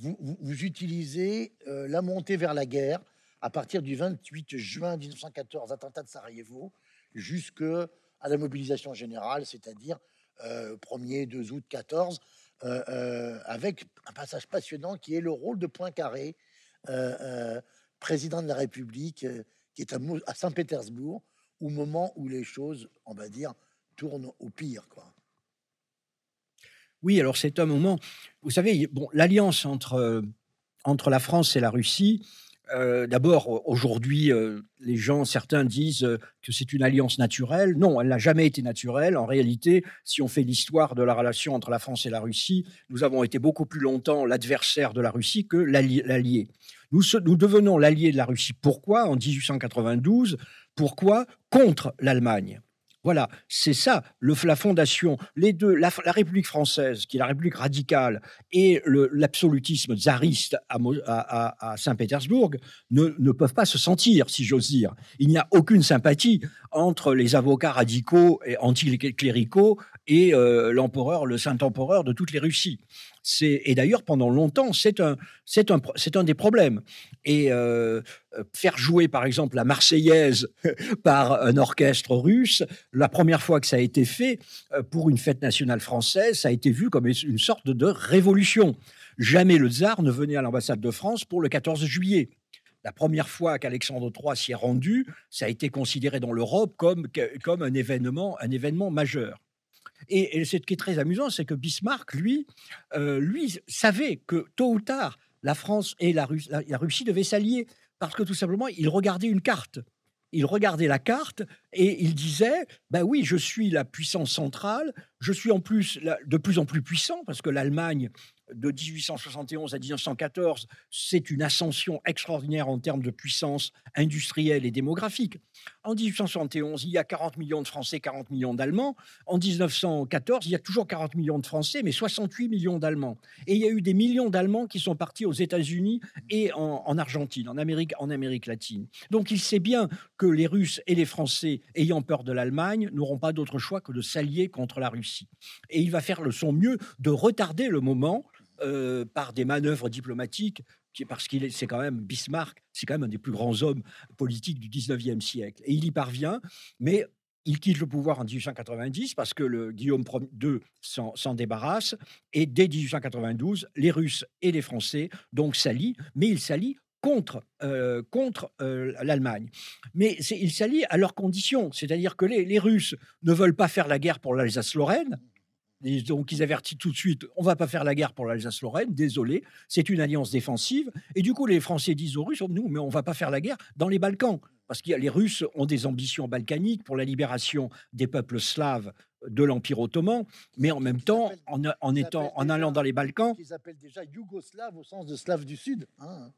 vous, utilisez euh, la montée vers la guerre à partir du 28 juin 1914, attentat de Sarajevo, jusqu'à la mobilisation générale, c'est-à-dire 1er, 2 août 14, euh, euh, avec un passage passionnant qui est le rôle de Poincaré président de la République, qui est à, Saint-Pétersbourg, au moment où les choses, on va dire, tournent au pire. Quoi. Oui, alors c'est un moment, vous savez, bon, l'alliance entre, entre la France et la Russie, euh, d'abord, aujourd'hui, euh, les gens, certains disent euh, que c'est une alliance naturelle. Non, elle n'a jamais été naturelle. En réalité, si on fait l'histoire de la relation entre la France et la Russie, nous avons été beaucoup plus longtemps l'adversaire de la Russie que l'allié. Nous, nous devenons l'allié de la Russie. Pourquoi? En 1892. Pourquoi? Contre l'Allemagne. Voilà, c'est ça, la fondation. Les deux, la, République française, qui est la République radicale, et l'absolutisme tsariste à, Saint-Pétersbourg ne, ne, peuvent pas se sentir, si j'ose dire. Il n'y a aucune sympathie entre les avocats radicaux et anticléricaux et euh, l'empereur, le saint-empereur de toutes les Russies et d'ailleurs pendant longtemps c'est un des problèmes. Et euh, euh, faire jouer par exemple la Marseillaise par un orchestre russe la première fois que ça a été fait euh, pour une fête nationale française ça a été vu comme une sorte de révolution. Jamais le tsar ne venait à l'ambassade de France pour le 14 juillet. La première fois qu'Alexandre III s'y est rendu, ça a été considéré dans l'Europe comme, un événement majeur. Et, ce qui est très amusant, c'est que Bismarck, lui, euh, lui savait que tôt ou tard, la France et la, Russie devaient s'allier parce que tout simplement, il regardait une carte. Il regardait la carte et il disait Ben oui, je suis la puissance centrale, je suis en plus de plus en plus puissant parce que l'Allemagne de 1871 à 1914, c'est une ascension extraordinaire en termes de puissance industrielle et démographique. En 1871, il y a 40 millions de Français, 40 millions d'Allemands. En 1914, il y a toujours 40 millions de Français, mais 68 millions d'Allemands. Et il y a eu des millions d'Allemands qui sont partis aux États-Unis et en, Argentine, en Amérique, en Amérique latine. Donc il sait bien que les Russes et les Français, ayant peur de l'Allemagne, n'auront pas d'autre choix que de s'allier contre la Russie. Et il va faire le son mieux de retarder le moment euh, par des manœuvres diplomatiques, parce qu'il c'est quand même Bismarck, c'est quand même un des plus grands hommes politiques du 19e siècle. Et il y parvient, mais il quitte le pouvoir en 1890 parce que le Guillaume II s'en débarrasse. Et dès 1892, les Russes et les Français donc s'allient, mais ils s'allient contre, euh, contre euh, l'Allemagne. Mais ils s'allient à leurs conditions, c'est-à-dire que les, les, Russes ne veulent pas faire la guerre pour l'Alsace-Lorraine, donc ils avertissent tout de suite, on va pas faire la guerre pour l'Alsace-Lorraine, désolé, c'est une alliance défensive. Et du coup, les Français disent aux Russes, nous, mais on va pas faire la guerre dans les Balkans, parce que les Russes ont des ambitions balkaniques pour la libération des peuples slaves de l'Empire ottoman, mais en même temps, en, étant, en allant dans les Balkans, ils appellent déjà yougoslaves au sens de slave du Sud. Hein.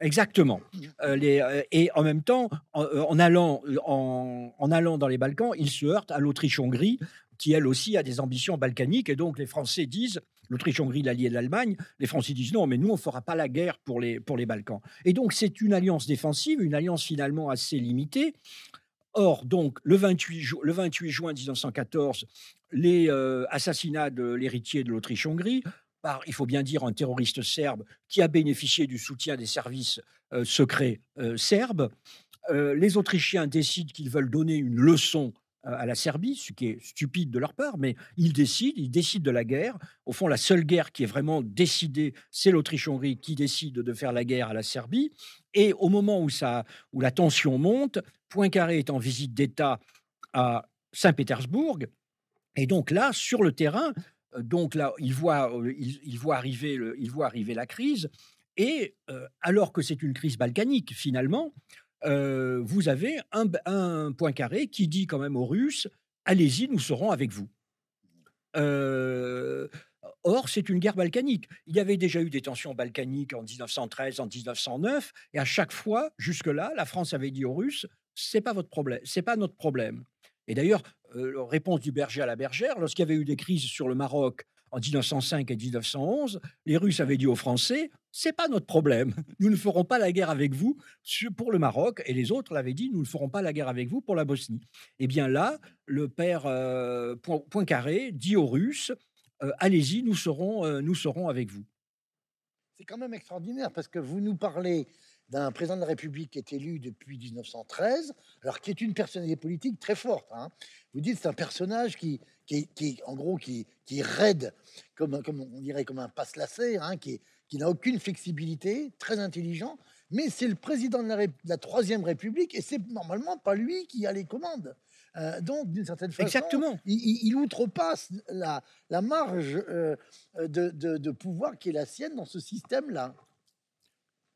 Exactement. Euh, les, euh, et en même temps, en, euh, allant, en, en, allant dans les Balkans, ils se heurtent à l'Autriche-Hongrie, qui elle aussi a des ambitions balkaniques. Et donc les Français disent, l'Autriche-Hongrie, l'allié de l'Allemagne, les Français disent non, mais nous, on ne fera pas la guerre pour les, pour les Balkans. Et donc c'est une alliance défensive, une alliance finalement assez limitée. Or, donc, le 28, le 28 juin 1914, les euh, assassinats de l'héritier de l'Autriche-Hongrie, par, il faut bien dire, un terroriste serbe qui a bénéficié du soutien des services euh, secrets euh, serbes. les Autrichiens décident qu'ils veulent donner une leçon à la Serbie, ce qui est stupide de leur part, mais ils décident, ils décident de la guerre. Au fond, la seule guerre qui est vraiment décidée, c'est l'Autriche-Hongrie qui décide de faire la guerre à la Serbie. Et au moment où, ça, où la tension monte, Poincaré est en visite d'État à Saint-Pétersbourg. Et donc là, sur le terrain, euh, donc là, il voit, euh, il, voit, arriver, arriver la crise. Et euh, alors que c'est une crise balkanique, finalement, euh, vous avez un, point carré qui dit quand même aux Russes allez-y, nous serons avec vous. Euh, or, c'est une guerre balkanique. Il y avait déjà eu des tensions balkaniques en 1913, en 1909, et à chaque fois, jusque-là, la France avait dit aux Russes c'est pas votre problème, c'est pas notre problème. Et d'ailleurs, euh, réponse du berger à la bergère, lorsqu'il y avait eu des crises sur le Maroc en 1905 et 1911, les Russes avaient dit aux Français c'est pas notre problème. Nous ne ferons pas la guerre avec vous pour le Maroc. Et les autres l'avaient dit, nous ne ferons pas la guerre avec vous pour la Bosnie. Eh bien là, le père euh, Poincaré dit aux Russes, euh, allez-y, nous serons, euh, nous serons avec vous. C'est quand même extraordinaire parce que vous nous parlez d'un président de la République qui est élu depuis 1913, alors qui est une personnalité politique très forte. Hein. Vous dites c'est un personnage qui, qui, en gros, qui, qui est raide, comme, comme on dirait comme un passe-lacet, hein, qui, qui n'a aucune flexibilité, très intelligent, mais c'est le président de la, Troisième République et c'est normalement pas lui qui a les commandes. Euh, donc, d'une certaine façon, Exactement. Il, outrepasse la, la marge euh, de, de, pouvoir qui est la sienne dans ce système-là.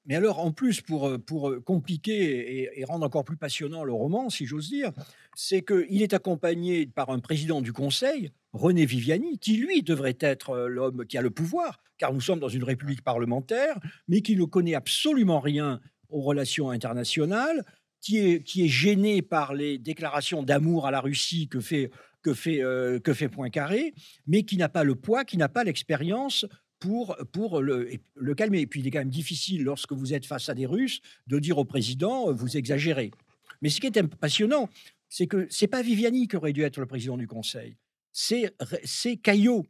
Mais alors, en plus, pour, euh, pour compliquer et, rendre encore plus passionnant le roman, si j'ose dire, c'est qu'il est accompagné par un président du Conseil, René Viviani, qui lui devrait être l'homme qui a le pouvoir, car nous sommes dans une république parlementaire, mais qui ne connaît absolument rien aux relations internationales, qui est, gêné par les déclarations d'amour à la Russie que fait, que fait, euh, que fait Poincaré, mais qui n'a pas le poids, qui n'a pas l'expérience pour, pour le, le, calmer. Et puis, il est quand même difficile, lorsque vous êtes face à des Russes, de dire au président, euh, vous exagérez. Mais ce qui est passionnant, c'est que c'est pas Viviani qui aurait dû être le président du Conseil, c'est Caillot.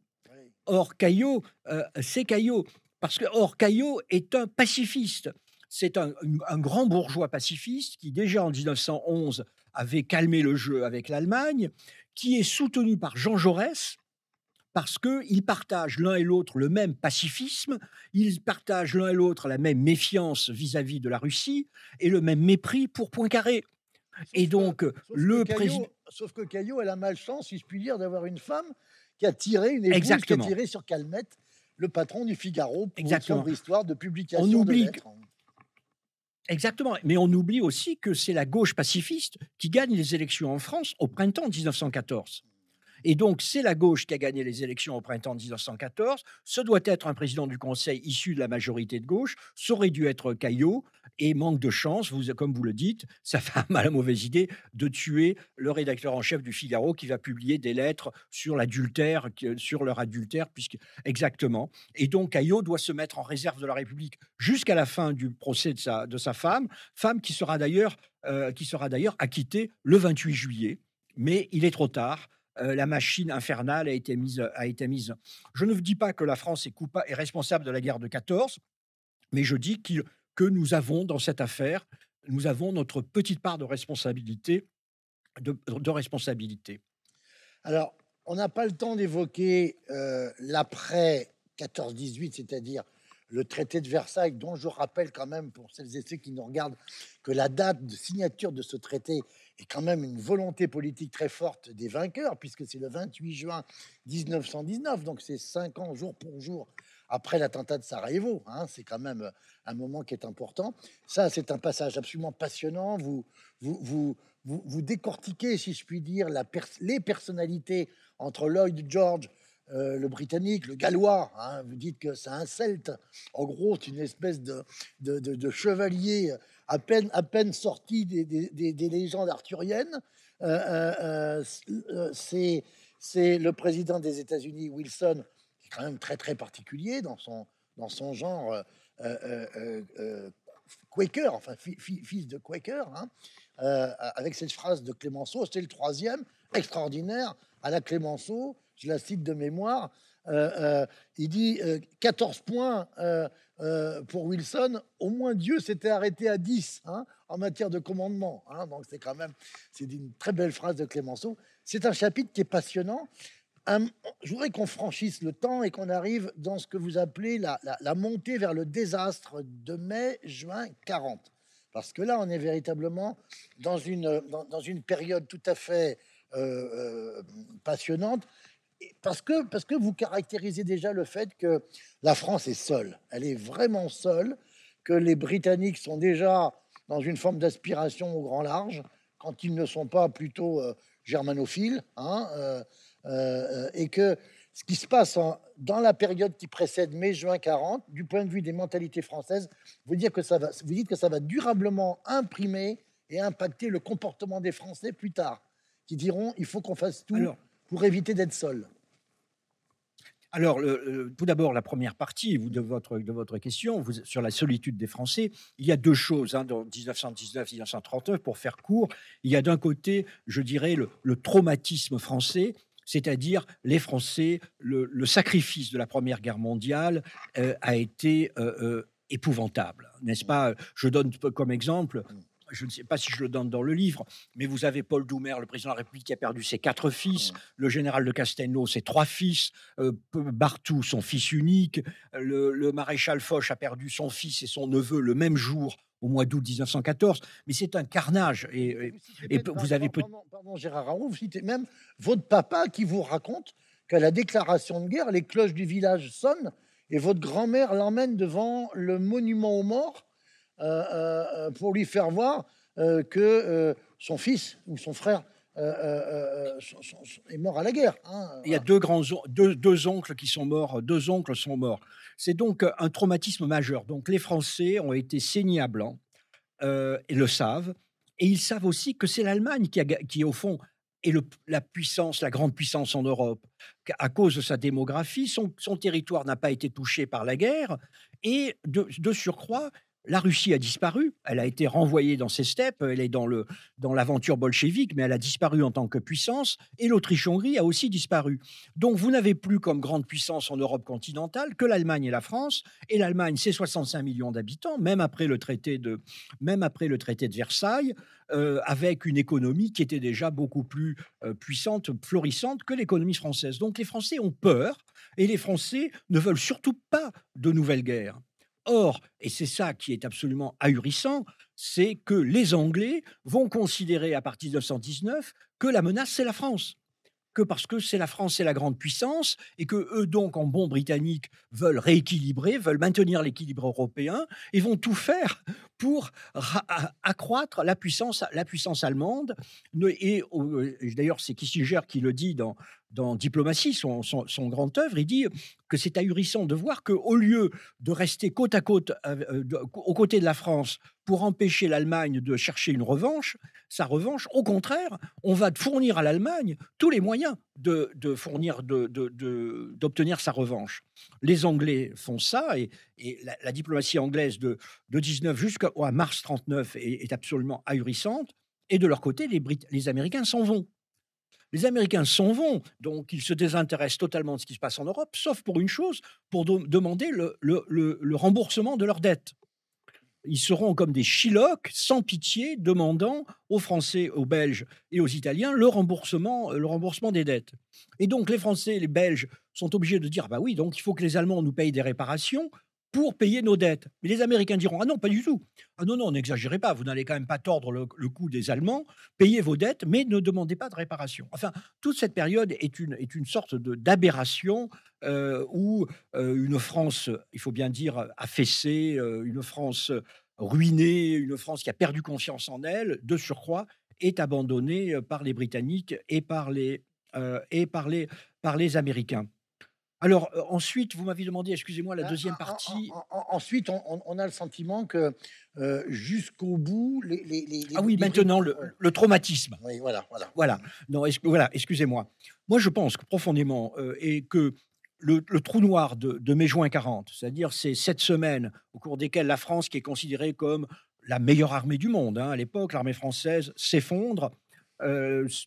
Or, Caillot, euh, c'est Caillot. Parce que, or, Caillot est un pacifiste. C'est un, grand bourgeois pacifiste qui, déjà en 1911, avait calmé le jeu avec l'Allemagne, qui est soutenu par Jean Jaurès, parce qu'ils partagent l'un et l'autre le même pacifisme, ils partagent l'un et l'autre la même méfiance vis-à-vis de la Russie et le même mépris pour Poincaré. Et donc, le président. Sauf que Caillot a la malchance, si je puis dire, d'avoir une femme qui a tiré une épouse qui a tiré sur Calmette, le patron du Figaro, pour Exactement. son histoire de publication On oublie, de. Exactement. Mais on oublie aussi que c'est la gauche pacifiste qui gagne les élections en France au printemps 1914. Et donc, c'est la gauche qui a gagné les élections au printemps 1914. Ce doit être un président du Conseil issu de la majorité de gauche. Ça aurait dû être Caillot. Et manque de chance, comme vous le dites, ça fait mal la mauvaise idée de tuer le rédacteur en chef du Figaro qui va publier des lettres sur l'adultère, sur leur adultère, puisque exactement. Et donc, Caillot doit se mettre en réserve de la République jusqu'à la fin du procès de sa, de sa femme, femme qui sera d'ailleurs euh, qui sera d'ailleurs acquittée le 28 juillet. Mais il est trop tard. Euh, la machine infernale a été mise. A été mise. Je ne dis pas que la France est, coupable, est responsable de la guerre de 14, mais je dis que nous avons dans cette affaire, nous avons notre petite part de responsabilité. De, responsabilité. Alors, on n'a pas le temps d'évoquer euh, l'après 14-18, c'est-à-dire le traité de Versailles, dont je rappelle quand même pour celles et ceux qui nous regardent que la date de signature de ce traité est quand même une volonté politique très forte des vainqueurs, puisque c'est le 28 juin 1919, donc c'est cinq ans jour pour jour après l'attentat de Sarajevo. Hein, c'est quand même un moment qui est important. Ça, c'est un passage absolument passionnant. Vous, vous, vous, vous, décortiquez, si je puis dire, la les personnalités entre Lloyd George, euh, le britannique, le gallois. Hein, vous dites que c'est un celte. En gros, c'est une espèce de, de chevalier à peine, sorti des, des, des, légendes arthuriennes. Euh, euh, euh, c'est, c'est le président des États-Unis, Wilson, qui est quand même très très particulier dans son, dans son genre Quaker, enfin fils de Quaker, hein, avec cette phrase de Clémenceau, c'était le troisième, extraordinaire, à la Clémenceau, je la cite de mémoire, il dit 14 points euh, pour Wilson, au moins Dieu s'était arrêté à 10 hein, en matière de commandement. Hein. donc c'est quand même, c'est une très belle phrase de Clémenceau. C'est un chapitre qui est passionnant. je voudrais qu'on franchisse le temps et qu'on arrive dans ce que vous appelez la, montée vers le désastre de mai-juin 40. Parce que là, on est véritablement dans une, dans, une période tout à fait euh, euh, passionnante parce que, parce que vous caractérisez déjà le fait que la France est seule. Elle est vraiment seule, que les Britanniques sont déjà dans une forme d'aspiration au grand large, quand ils ne sont pas plutôt euh, germanophiles, hein, euh, euh, et que ce qui se passe dans la période qui précède mai-juin 40, du point de vue des mentalités françaises, vous, que ça va, vous dites que ça va durablement imprimer et impacter le comportement des Français plus tard, qui diront il faut qu'on fasse tout pour éviter d'être seul alors, tout d'abord, la première partie de, votre, de votre question sur la solitude des Français, il y a deux choses hein, dans 1919-1939, pour faire court. Il y a d'un côté, je dirais, le, traumatisme français, c'est-à-dire les Français, le, sacrifice de la Première Guerre mondiale euh, a été euh, euh, épouvantable, n'est-ce pas? Je donne comme exemple je ne sais pas si je le donne dans le livre, mais vous avez Paul Doumer, le président de la République, qui a perdu ses quatre fils, le général de Castelnau, ses trois fils, euh, Barthou, son fils unique, le, maréchal Foch a perdu son fils et son neveu le même jour au mois d'août 1914, mais c'est un carnage. Et, vous avez pardon, pardon, Gérard Raoult, vous citez même votre papa qui vous raconte qu'à la déclaration de guerre, les cloches du village sonnent et votre grand-mère l'emmène devant le monument aux morts pour lui faire voir euh, que son fils ou son frère est mort à la guerre. Hein, Il y a deux, grands, deux, deux, oncles qui sont morts, deux oncles sont morts. C'est donc un traumatisme majeur. Donc les Français ont été saignés à blanc et le savent. Et ils savent aussi que c'est l'Allemagne qui, qui, au fond, est le, la puissance, la grande puissance en Europe. À cause de sa démographie, son, son territoire n'a pas été touché par la guerre. Et de, de surcroît, la Russie a disparu, elle a été renvoyée dans ses steppes, elle est dans, l'aventure bolchevique, mais elle a disparu en tant que puissance, et l'Autriche-Hongrie a aussi disparu. Donc vous n'avez plus comme grande puissance en Europe continentale que l'Allemagne et la France, et l'Allemagne, c'est 65 millions d'habitants, même après le traité de, même après le traité de Versailles, euh, avec une économie qui était déjà beaucoup plus euh, puissante, florissante que l'économie française. Donc les Français ont peur, et les Français ne veulent surtout pas de nouvelles guerres. Or, et c'est ça qui est absolument ahurissant, c'est que les Anglais vont considérer à partir de 1919 que la menace, c'est la France. Que parce que c'est la France, c'est la grande puissance, et que eux donc, en bons britanniques, veulent rééquilibrer, veulent maintenir l'équilibre européen, et vont tout faire pour accroître la puissance, allemande. Et, d'ailleurs, c'est Kissinger qui le dit dans, Diplomatie, son, grand œuvre, il dit que c'est ahurissant de voir qu'au lieu de rester côte à côte euh, aux côtés de la France pour empêcher l'Allemagne de chercher une revanche, sa revanche, au contraire, on va fournir à l'Allemagne tous les moyens de, fournir, d'obtenir de, sa revanche. Les Anglais font ça et, la, diplomatie anglaise de, de 19 jusqu'à mars 39 est, absolument ahurissante. Et de leur côté, les, les Américains s'en vont. Les Américains s'en vont, donc ils se désintéressent totalement de ce qui se passe en Europe, sauf pour une chose, pour demander le, remboursement de leurs dettes. Ils seront comme des chilocs, sans pitié, demandant aux Français, aux Belges et aux Italiens le remboursement, le remboursement des dettes. Et donc les Français et les Belges sont obligés de dire, bah oui, donc il faut que les Allemands nous payent des réparations, pour payer nos dettes. Mais les Américains diront Ah non, pas du tout. Ah non, non, n'exagérez pas, vous n'allez quand même pas tordre le, coût des Allemands, payez vos dettes, mais ne demandez pas de réparation. Enfin, toute cette période est une, est une sorte d'aberration euh, où euh, une France, il faut bien dire, affaissée, euh, une France ruinée, une France qui a perdu confiance en elle, de surcroît, est abandonnée par les Britanniques et par les, et par les, par les Américains. Alors ensuite, vous m'avez demandé, excusez-moi, la deuxième partie. ensuite, on, a le sentiment que jusqu'au bout, les, ah oui, maintenant le, traumatisme. Oui, voilà, voilà. Voilà. Non, voilà, excusez-moi. Moi, je pense que profondément et que le, trou noir de, mai-juin 40, c'est-à-dire ces sept semaines au cours desquelles la France, qui est considérée comme la meilleure armée du monde hein, à l'époque, l'armée française s'effondre.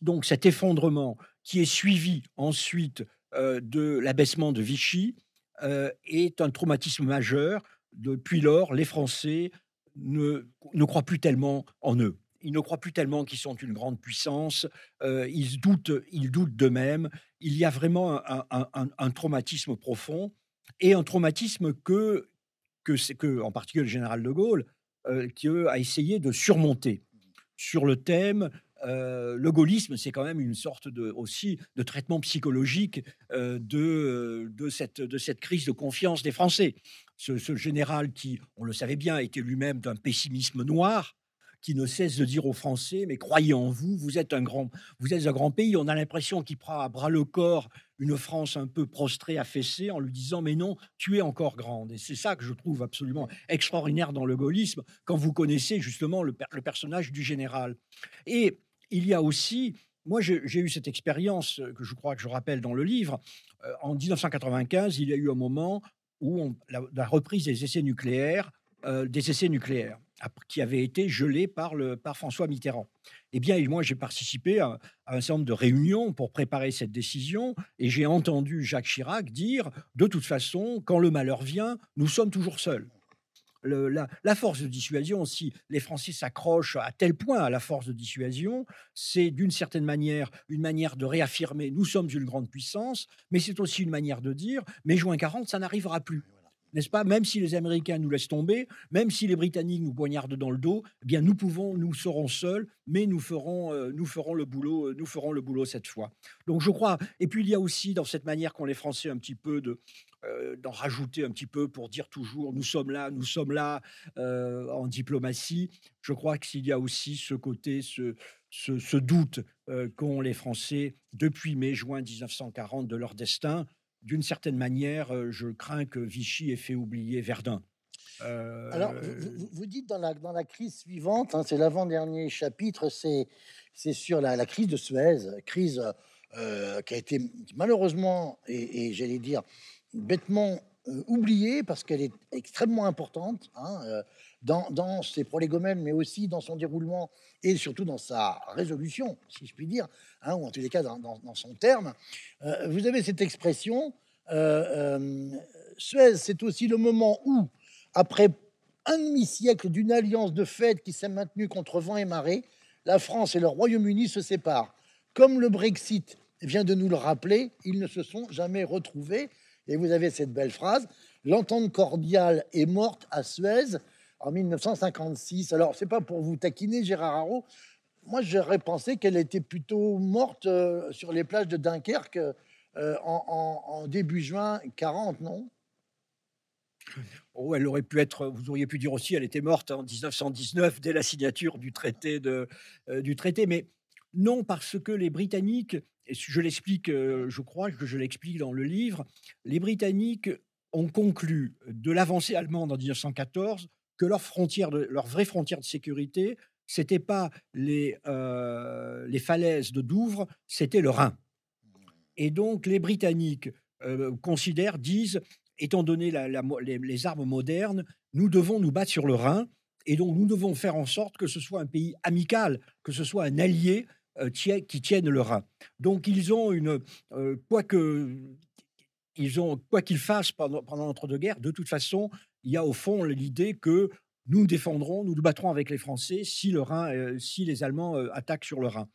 donc cet effondrement qui est suivi ensuite euh, de l'abaissement de Vichy euh, est un traumatisme majeur. Depuis lors, les Français ne, ne croient plus tellement en eux. Ils ne croient plus tellement qu'ils sont une grande puissance. Euh, ils doutent, ils doutent d'eux-mêmes. Il y a vraiment un, traumatisme profond et un traumatisme que, que, que en particulier le général de Gaulle, qui a essayé de surmonter sur le thème euh, le gaullisme, c'est quand même une sorte de, aussi de traitement psychologique euh, de, de, cette, de cette crise de confiance des Français. Ce, général qui, on le savait bien, était lui-même d'un pessimisme noir, qui ne cesse de dire aux Français mais croyez en vous, vous êtes un grand, vous êtes un grand pays. On a l'impression qu'il prend à bras le corps une France un peu prostrée, affaissée, en lui disant mais non, tu es encore grande. Et c'est ça que je trouve absolument extraordinaire dans le gaullisme quand vous connaissez justement le, le personnage du général. Et il y a aussi, moi j'ai eu cette expérience euh, que je crois que je rappelle dans le livre, euh, en 1995, il y a eu un moment où la, reprise des essais nucléaires, euh, des essais nucléaires, qui avaient été gelés par, le, par François Mitterrand. Eh bien, moi, j'ai participé à, à, un certain nombre de réunions pour préparer cette décision et j'ai entendu Jacques Chirac dire, de toute façon, quand le malheur vient, nous sommes toujours seuls. La, force de dissuasion, si les Français s'accrochent à tel point à la force de dissuasion, c'est d'une certaine manière une manière de réaffirmer nous sommes une grande puissance, mais c'est aussi une manière de dire mais juin 40, ça n'arrivera plus n'est-ce pas? Même si les Américains nous laissent tomber, même si les Britanniques nous poignardent dans le dos, eh bien nous pouvons, nous serons seuls, mais nous ferons, euh, nous ferons le boulot, euh, nous ferons le boulot cette fois. Donc je crois. Et puis il y a aussi dans cette manière qu'ont les Français un petit peu de euh, d'en rajouter un petit peu pour dire toujours nous sommes là, nous sommes là en diplomatie. Je crois qu'il y a aussi ce côté, ce, ce, doute qu'ont les Français depuis mai-juin 1940 de leur destin d'une certaine manière, euh, je crains que Vichy ait fait oublier Verdun. Euh, Alors, vous, dites dans la, dans la crise suivante, hein, c'est l'avant-dernier chapitre, c'est, sur la, crise de Suez, crise euh, qui a été malheureusement, et, j'allais dire bêtement oubliée, parce qu'elle est extrêmement importante hein, dans, dans, ses prolégomènes, mais aussi dans son déroulement et surtout dans sa résolution, si je puis dire, hein, ou en tous les cas dans, son terme. Euh, vous avez cette expression, euh, euh, Suez, c'est aussi le moment où, après un demi-siècle d'une alliance de fait qui s'est maintenue contre vent et marée, la France et le Royaume-Uni se séparent. Comme le Brexit vient de nous le rappeler, ils ne se sont jamais retrouvés. Et vous avez cette belle phrase, l'entente cordiale est morte à Suez en 1956. Alors, c'est pas pour vous taquiner, Gérard Haro. Moi, j'aurais pensé qu'elle était plutôt morte euh, sur les plages de Dunkerque euh, en, début juin 40, non? Oh, elle aurait pu être, vous auriez pu dire aussi, elle était morte en 1919 dès la signature du traité, de, euh, du traité. Mais non, parce que les Britanniques, je l'explique, je crois que je l'explique dans le livre, les Britanniques ont conclu de l'avancée allemande en 1914 que leur frontière, de, vraie frontière de sécurité, c'était pas les, euh, les falaises de Douvres, c'était le Rhin. Et donc les Britanniques euh, considèrent, disent, étant donné les, armes modernes, nous devons nous battre sur le Rhin, et donc nous devons faire en sorte que ce soit un pays amical, que ce soit un allié euh, qui tienne le Rhin. Donc ils ont une, quoique ils ont quoi qu'ils fassent pendant, pendant l'entre-deux-guerres, de toute façon, il y a au fond l'idée que nous défendrons, nous nous battrons avec les Français si, le Rhin, euh, si les Allemands euh, attaquent sur le Rhin.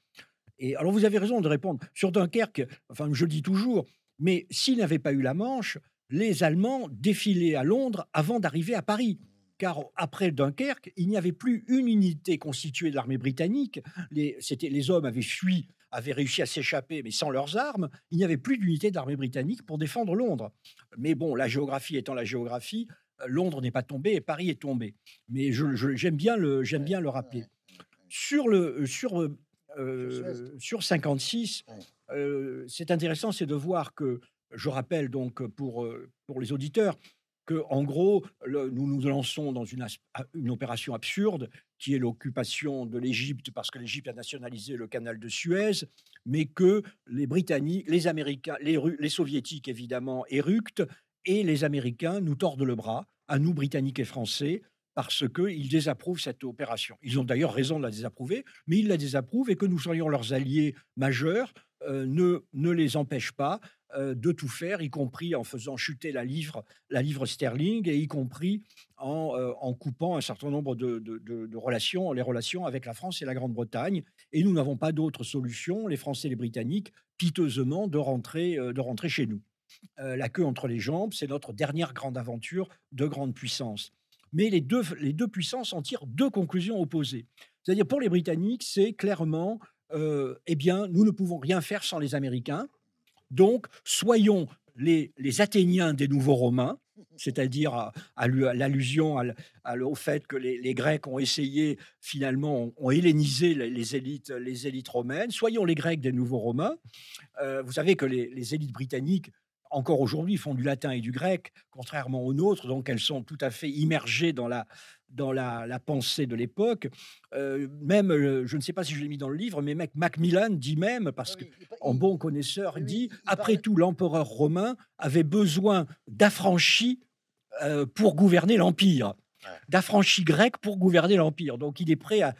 Et alors vous avez raison de répondre. Sur Dunkerque, enfin je le dis toujours, mais s'ils n'avaient pas eu la Manche, les Allemands défilaient à Londres avant d'arriver à Paris. Car après Dunkerque, il n'y avait plus une unité constituée de l'armée britannique. Les, hommes avaient fui, avaient réussi à s'échapper, mais sans leurs armes. Il n'y avait plus d'unité d'armée britannique pour défendre Londres. Mais bon, la géographie étant la géographie, Londres n'est pas tombé et Paris est tombé. Mais j'aime bien, le, bien le rappeler. Sur, le, sur, euh, sur 56, euh, c'est intéressant, c'est de voir que, je rappelle donc pour les auditeurs, que en gros, nous nous lançons dans une, opération absurde qui est l'occupation de l'Égypte parce que l'Égypte a nationalisé le canal de Suez, mais que les Britanniques, les Américains, les, les Soviétiques évidemment éructent et les Américains nous tordent le bras, à nous, Britanniques et Français, parce qu'ils désapprouvent cette opération. Ils ont d'ailleurs raison de la désapprouver, mais ils la désapprouvent et que nous soyons leurs alliés majeurs euh, ne, ne les empêche pas de tout faire, y compris en faisant chuter la livre, sterling et y compris en, euh, coupant un certain nombre de, relations, les relations avec la France et la Grande-Bretagne. Et nous n'avons pas d'autre solution, les Français et les Britanniques, piteusement, de rentrer, de rentrer chez nous. Euh, la queue entre les jambes, c'est notre dernière grande aventure de grande puissance. Mais les deux, puissances en tirent deux conclusions opposées. C'est-à-dire pour les Britanniques, c'est clairement, euh, eh bien, nous ne pouvons rien faire sans les Américains. Donc, soyons les, Athéniens des nouveaux Romains, c'est-à-dire à, l'allusion au fait que les, Grecs ont essayé, finalement, ont, hellénisé les, élites, les élites romaines. Soyons les Grecs des nouveaux Romains. Euh, vous savez que les, élites britanniques encore aujourd'hui, font du latin et du grec, contrairement aux nôtres, donc elles sont tout à fait immergées dans la, dans la, pensée de l'époque. Euh, même, euh, je ne sais pas si je l'ai mis dans le livre, mais Macmillan dit même, parce que en bon connaisseur, dit, après tout, l'empereur romain avait besoin d'affranchis euh, pour gouverner l'Empire, d'affranchis grecs pour gouverner l'Empire. Donc il est prêt à,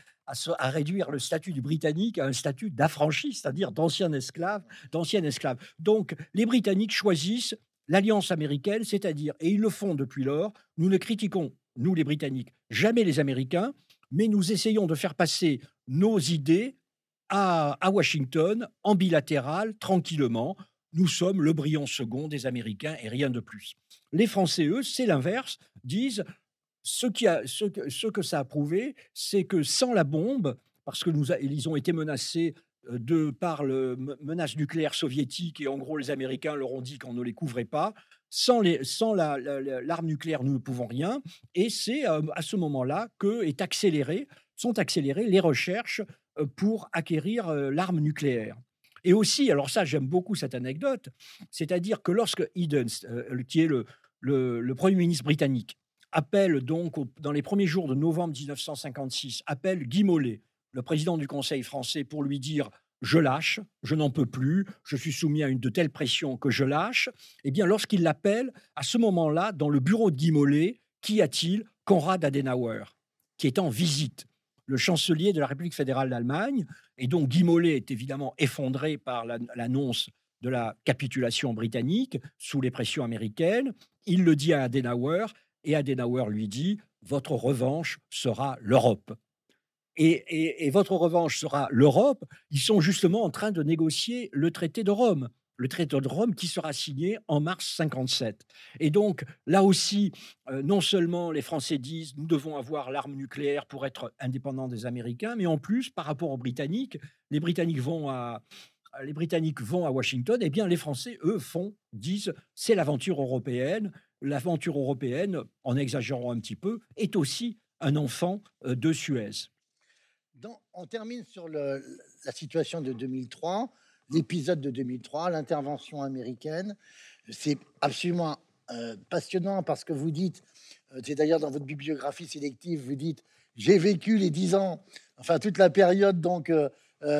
à, réduire le statut du Britannique à un statut d'affranchi, c'est-à-dire d'ancien esclave, d'ancien esclave. Donc les Britanniques choisissent l'alliance américaine, c'est-à-dire, et ils le font depuis lors, nous ne critiquons nous les Britanniques, jamais les Américains, mais nous essayons de faire passer nos idées à, Washington en bilatéral, tranquillement. Nous sommes le brillant second des Américains et rien de plus. Les Français, eux, c'est l'inverse, disent ce, qui a, ce, que, ce que ça a prouvé, c'est que sans la bombe, parce que nous ont été menacés de par le menace nucléaire soviétique et en gros les Américains leur ont dit qu'on ne les couvrait pas. Sans, l'arme nucléaire, nous ne pouvons rien. Et c'est euh, à ce moment-là que est accéléré, sont accélérées les recherches euh, pour acquérir l'arme nucléaire. Et aussi, alors ça, j'aime beaucoup cette anecdote, c'est-à-dire que lorsque Eden, qui est le, le, le, Premier ministre britannique, appelle donc, dans les premiers jours de novembre 1956, appelle Guy Mollet, le président du Conseil français, pour lui dire je lâche, je n'en peux plus, je suis soumis à une de telles pressions que je lâche, eh bien, lorsqu'il l'appelle, à ce moment-là, dans le bureau de Guy Mollet, qu'y a-t-il? Konrad Adenauer, qui est en visite, le chancelier de la République fédérale d'Allemagne. Et donc, Guy Mollet est évidemment effondré par l'annonce de la capitulation britannique sous les pressions américaines. Il le dit à Adenauer, et Adenauer lui dit Votre revanche sera l'Europe. Et, votre revanche sera l'Europe. Ils sont justement en train de négocier le traité de Rome, le traité de Rome qui sera signé en mars 57. Et donc là aussi, euh, non seulement les Français disent nous devons avoir l'arme nucléaire pour être indépendants des Américains, mais en plus par rapport aux Britanniques, les Britanniques vont à les Britanniques vont à Washington, et eh bien les Français, eux, font, disent, c'est l'aventure européenne. L'aventure européenne, en exagérant un petit peu, est aussi un enfant euh, de Suez on termine sur la situation de 2003, l'épisode de 2003, l'intervention américaine. C'est absolument euh, passionnant parce que vous dites, euh, c'est d'ailleurs dans votre bibliographie sélective, vous dites, j'ai vécu les dix ans, enfin toute la période, donc euh,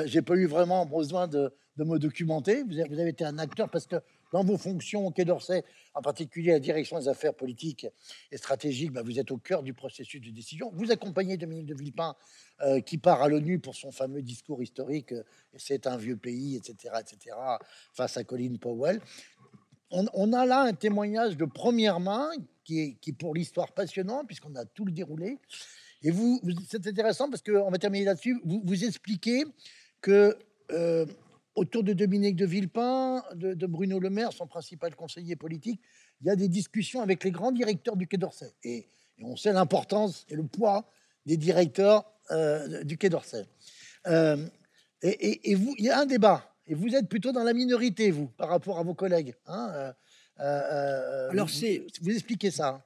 j'ai pas eu vraiment besoin de, me documenter. Vous avez, été un acteur parce que dans vos fonctions au Quai d'Orsay, en particulier la direction des affaires politiques et stratégiques, bah, vous êtes au cœur du processus de décision. Vous accompagnez Dominique de Villepin, euh, qui part à l'ONU pour son fameux discours historique, euh, c'est un vieux pays, etc., etc., face à Colin Powell. On, a là un témoignage de première main qui est, qui pour l'histoire passionnant, puisqu'on a tout le déroulé. Et vous, c'est intéressant parce qu'on va terminer là-dessus. Vous, vous expliquez que euh, autour de Dominique de Villepin, de, Bruno Le Maire, son principal conseiller politique, il y a des discussions avec les grands directeurs du Quai d'Orsay. Et, on sait l'importance et le poids des directeurs euh, du Quai d'Orsay. Euh, et, vous, il y a un débat. Et vous êtes plutôt dans la minorité, vous, par rapport à vos collègues. Hein, euh, Alors, c'est. Vous expliquez ça.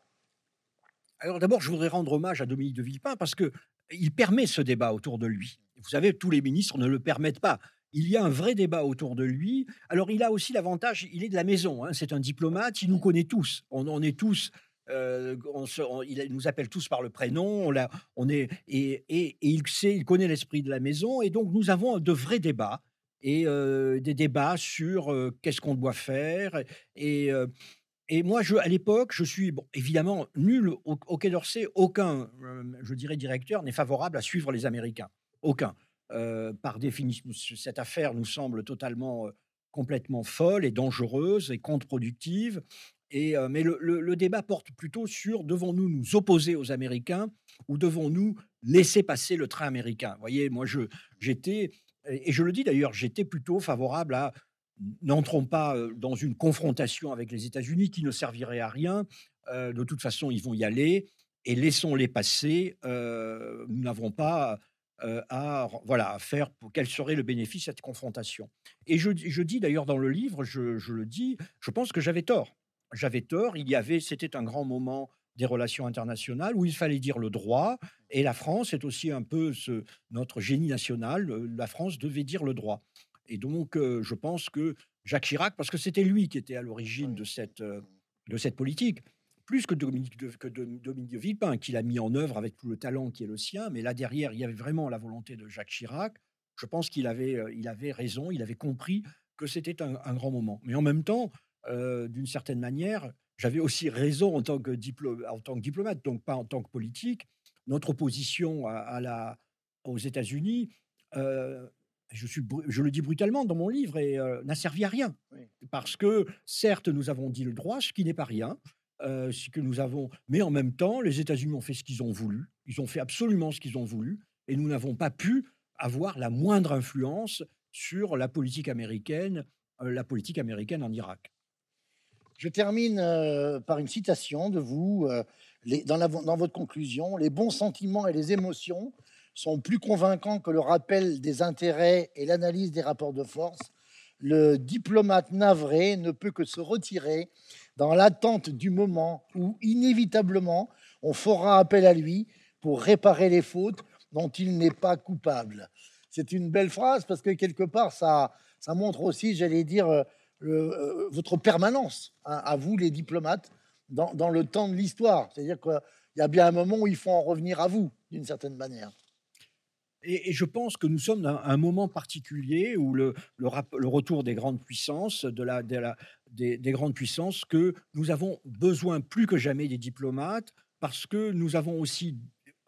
Alors, d'abord, je voudrais rendre hommage à Dominique de Villepin parce que il permet ce débat autour de lui. Vous savez, tous les ministres ne le permettent pas il y a un vrai débat autour de lui. Alors, il a aussi l'avantage, il est de la maison, hein, c'est un diplomate, il nous connaît tous. On, est tous. Euh, il nous appelle tous par le prénom, on, on est, et, il sait, il connaît l'esprit de la maison, et donc nous avons de vrais débats, et euh, des débats sur euh, qu'est-ce qu'on doit faire. Et, et moi, je, à l'époque, je suis bon, évidemment nul au, au Quai d'Orsay, aucun, je dirais, directeur n'est favorable à suivre les Américains. Aucun. Euh, par définition, cette affaire nous semble totalement, complètement folle et dangereuse et contre-productive. Et, mais le, débat porte plutôt sur devons-nous nous opposer aux Américains ou devons-nous laisser passer le train américain? Vous voyez, moi, j'étais, et je le dis d'ailleurs, j'étais plutôt favorable à n'entrons pas dans une confrontation avec les États-Unis qui ne servirait à rien. de toute façon, ils vont y aller et laissons-les passer. nous n'avons pas à, voilà, faire pour quel serait le bénéfice de cette confrontation. Et je, dis d'ailleurs dans le livre, je, le dis, je pense que j'avais tort. J'avais tort. Il y avait, c'était un grand moment des relations internationales où il fallait dire le droit. Et la France est aussi un peu ce, notre génie national. Euh, la France devait dire le droit. Et donc, euh, je pense que Jacques Chirac, parce que c'était lui qui était à l'origine de cette, de cette politique, plus que Dominique de, que Dominique Villepin, qui l'a mis en œuvre avec tout le talent qui est le sien. Mais là derrière, il y avait vraiment la volonté de Jacques Chirac. Je pense qu'il avait, euh, il avait raison, il avait compris que c'était un, grand moment. Mais en même temps, euh, d'une certaine manière, j'avais aussi raison en tant, que en tant que diplomate, donc pas en tant que politique. Notre opposition à, la, aux États-Unis, euh, je, suis, je le dis brutalement dans mon livre, et n'a servi à rien. Parce que, certes, nous avons dit le droit, ce qui n'est pas rien. Euh, ce que nous avons. Mais en même temps, les États-Unis ont fait ce qu'ils ont voulu. Ils ont fait absolument ce qu'ils ont voulu, et nous n'avons pas pu avoir la moindre influence sur la politique américaine, euh, la politique américaine en Irak. Je termine euh, par une citation de vous. dans, dans votre conclusion, les bons sentiments et les émotions sont plus convaincants que le rappel des intérêts et l'analyse des rapports de force. Le diplomate navré ne peut que se retirer dans l'attente du moment où, inévitablement, on fera appel à lui pour réparer les fautes dont il n'est pas coupable. C'est une belle phrase parce que quelque part, ça, montre aussi, j'allais dire, euh, euh, votre permanence, hein, à vous les diplomates, dans, dans le temps de l'histoire. C'est-à-dire qu'il y a bien un moment où il faut en revenir à vous, d'une certaine manière. Et, je pense que nous sommes dans un moment particulier où le, retour des grandes puissances, des, grandes puissances, que nous avons besoin plus que jamais des diplomates, parce que nous avons aussi,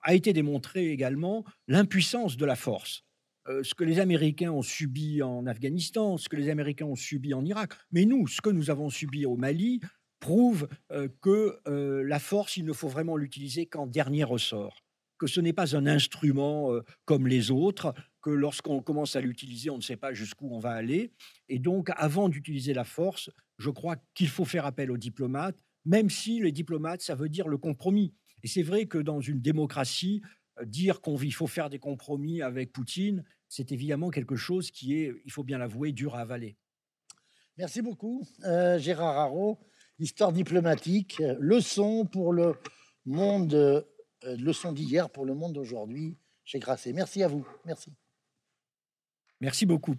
a été démontré également, l'impuissance de la force. Euh, ce que les Américains ont subi en Afghanistan, ce que les Américains ont subi en Irak, mais nous, ce que nous avons subi au Mali, prouve euh, que euh, la force, il ne faut vraiment l'utiliser qu'en dernier ressort que ce n'est pas un instrument comme les autres, que lorsqu'on commence à l'utiliser, on ne sait pas jusqu'où on va aller. Et donc, avant d'utiliser la force, je crois qu'il faut faire appel aux diplomates, même si les diplomates, ça veut dire le compromis. Et c'est vrai que dans une démocratie, dire qu'il faut faire des compromis avec Poutine, c'est évidemment quelque chose qui est, il faut bien l'avouer, dur à avaler. Merci beaucoup, Gérard Haro. Histoire diplomatique, leçon pour le monde euh, leçon d'hier pour le monde d'aujourd'hui chez Grasset. Merci à vous. Merci. Merci beaucoup.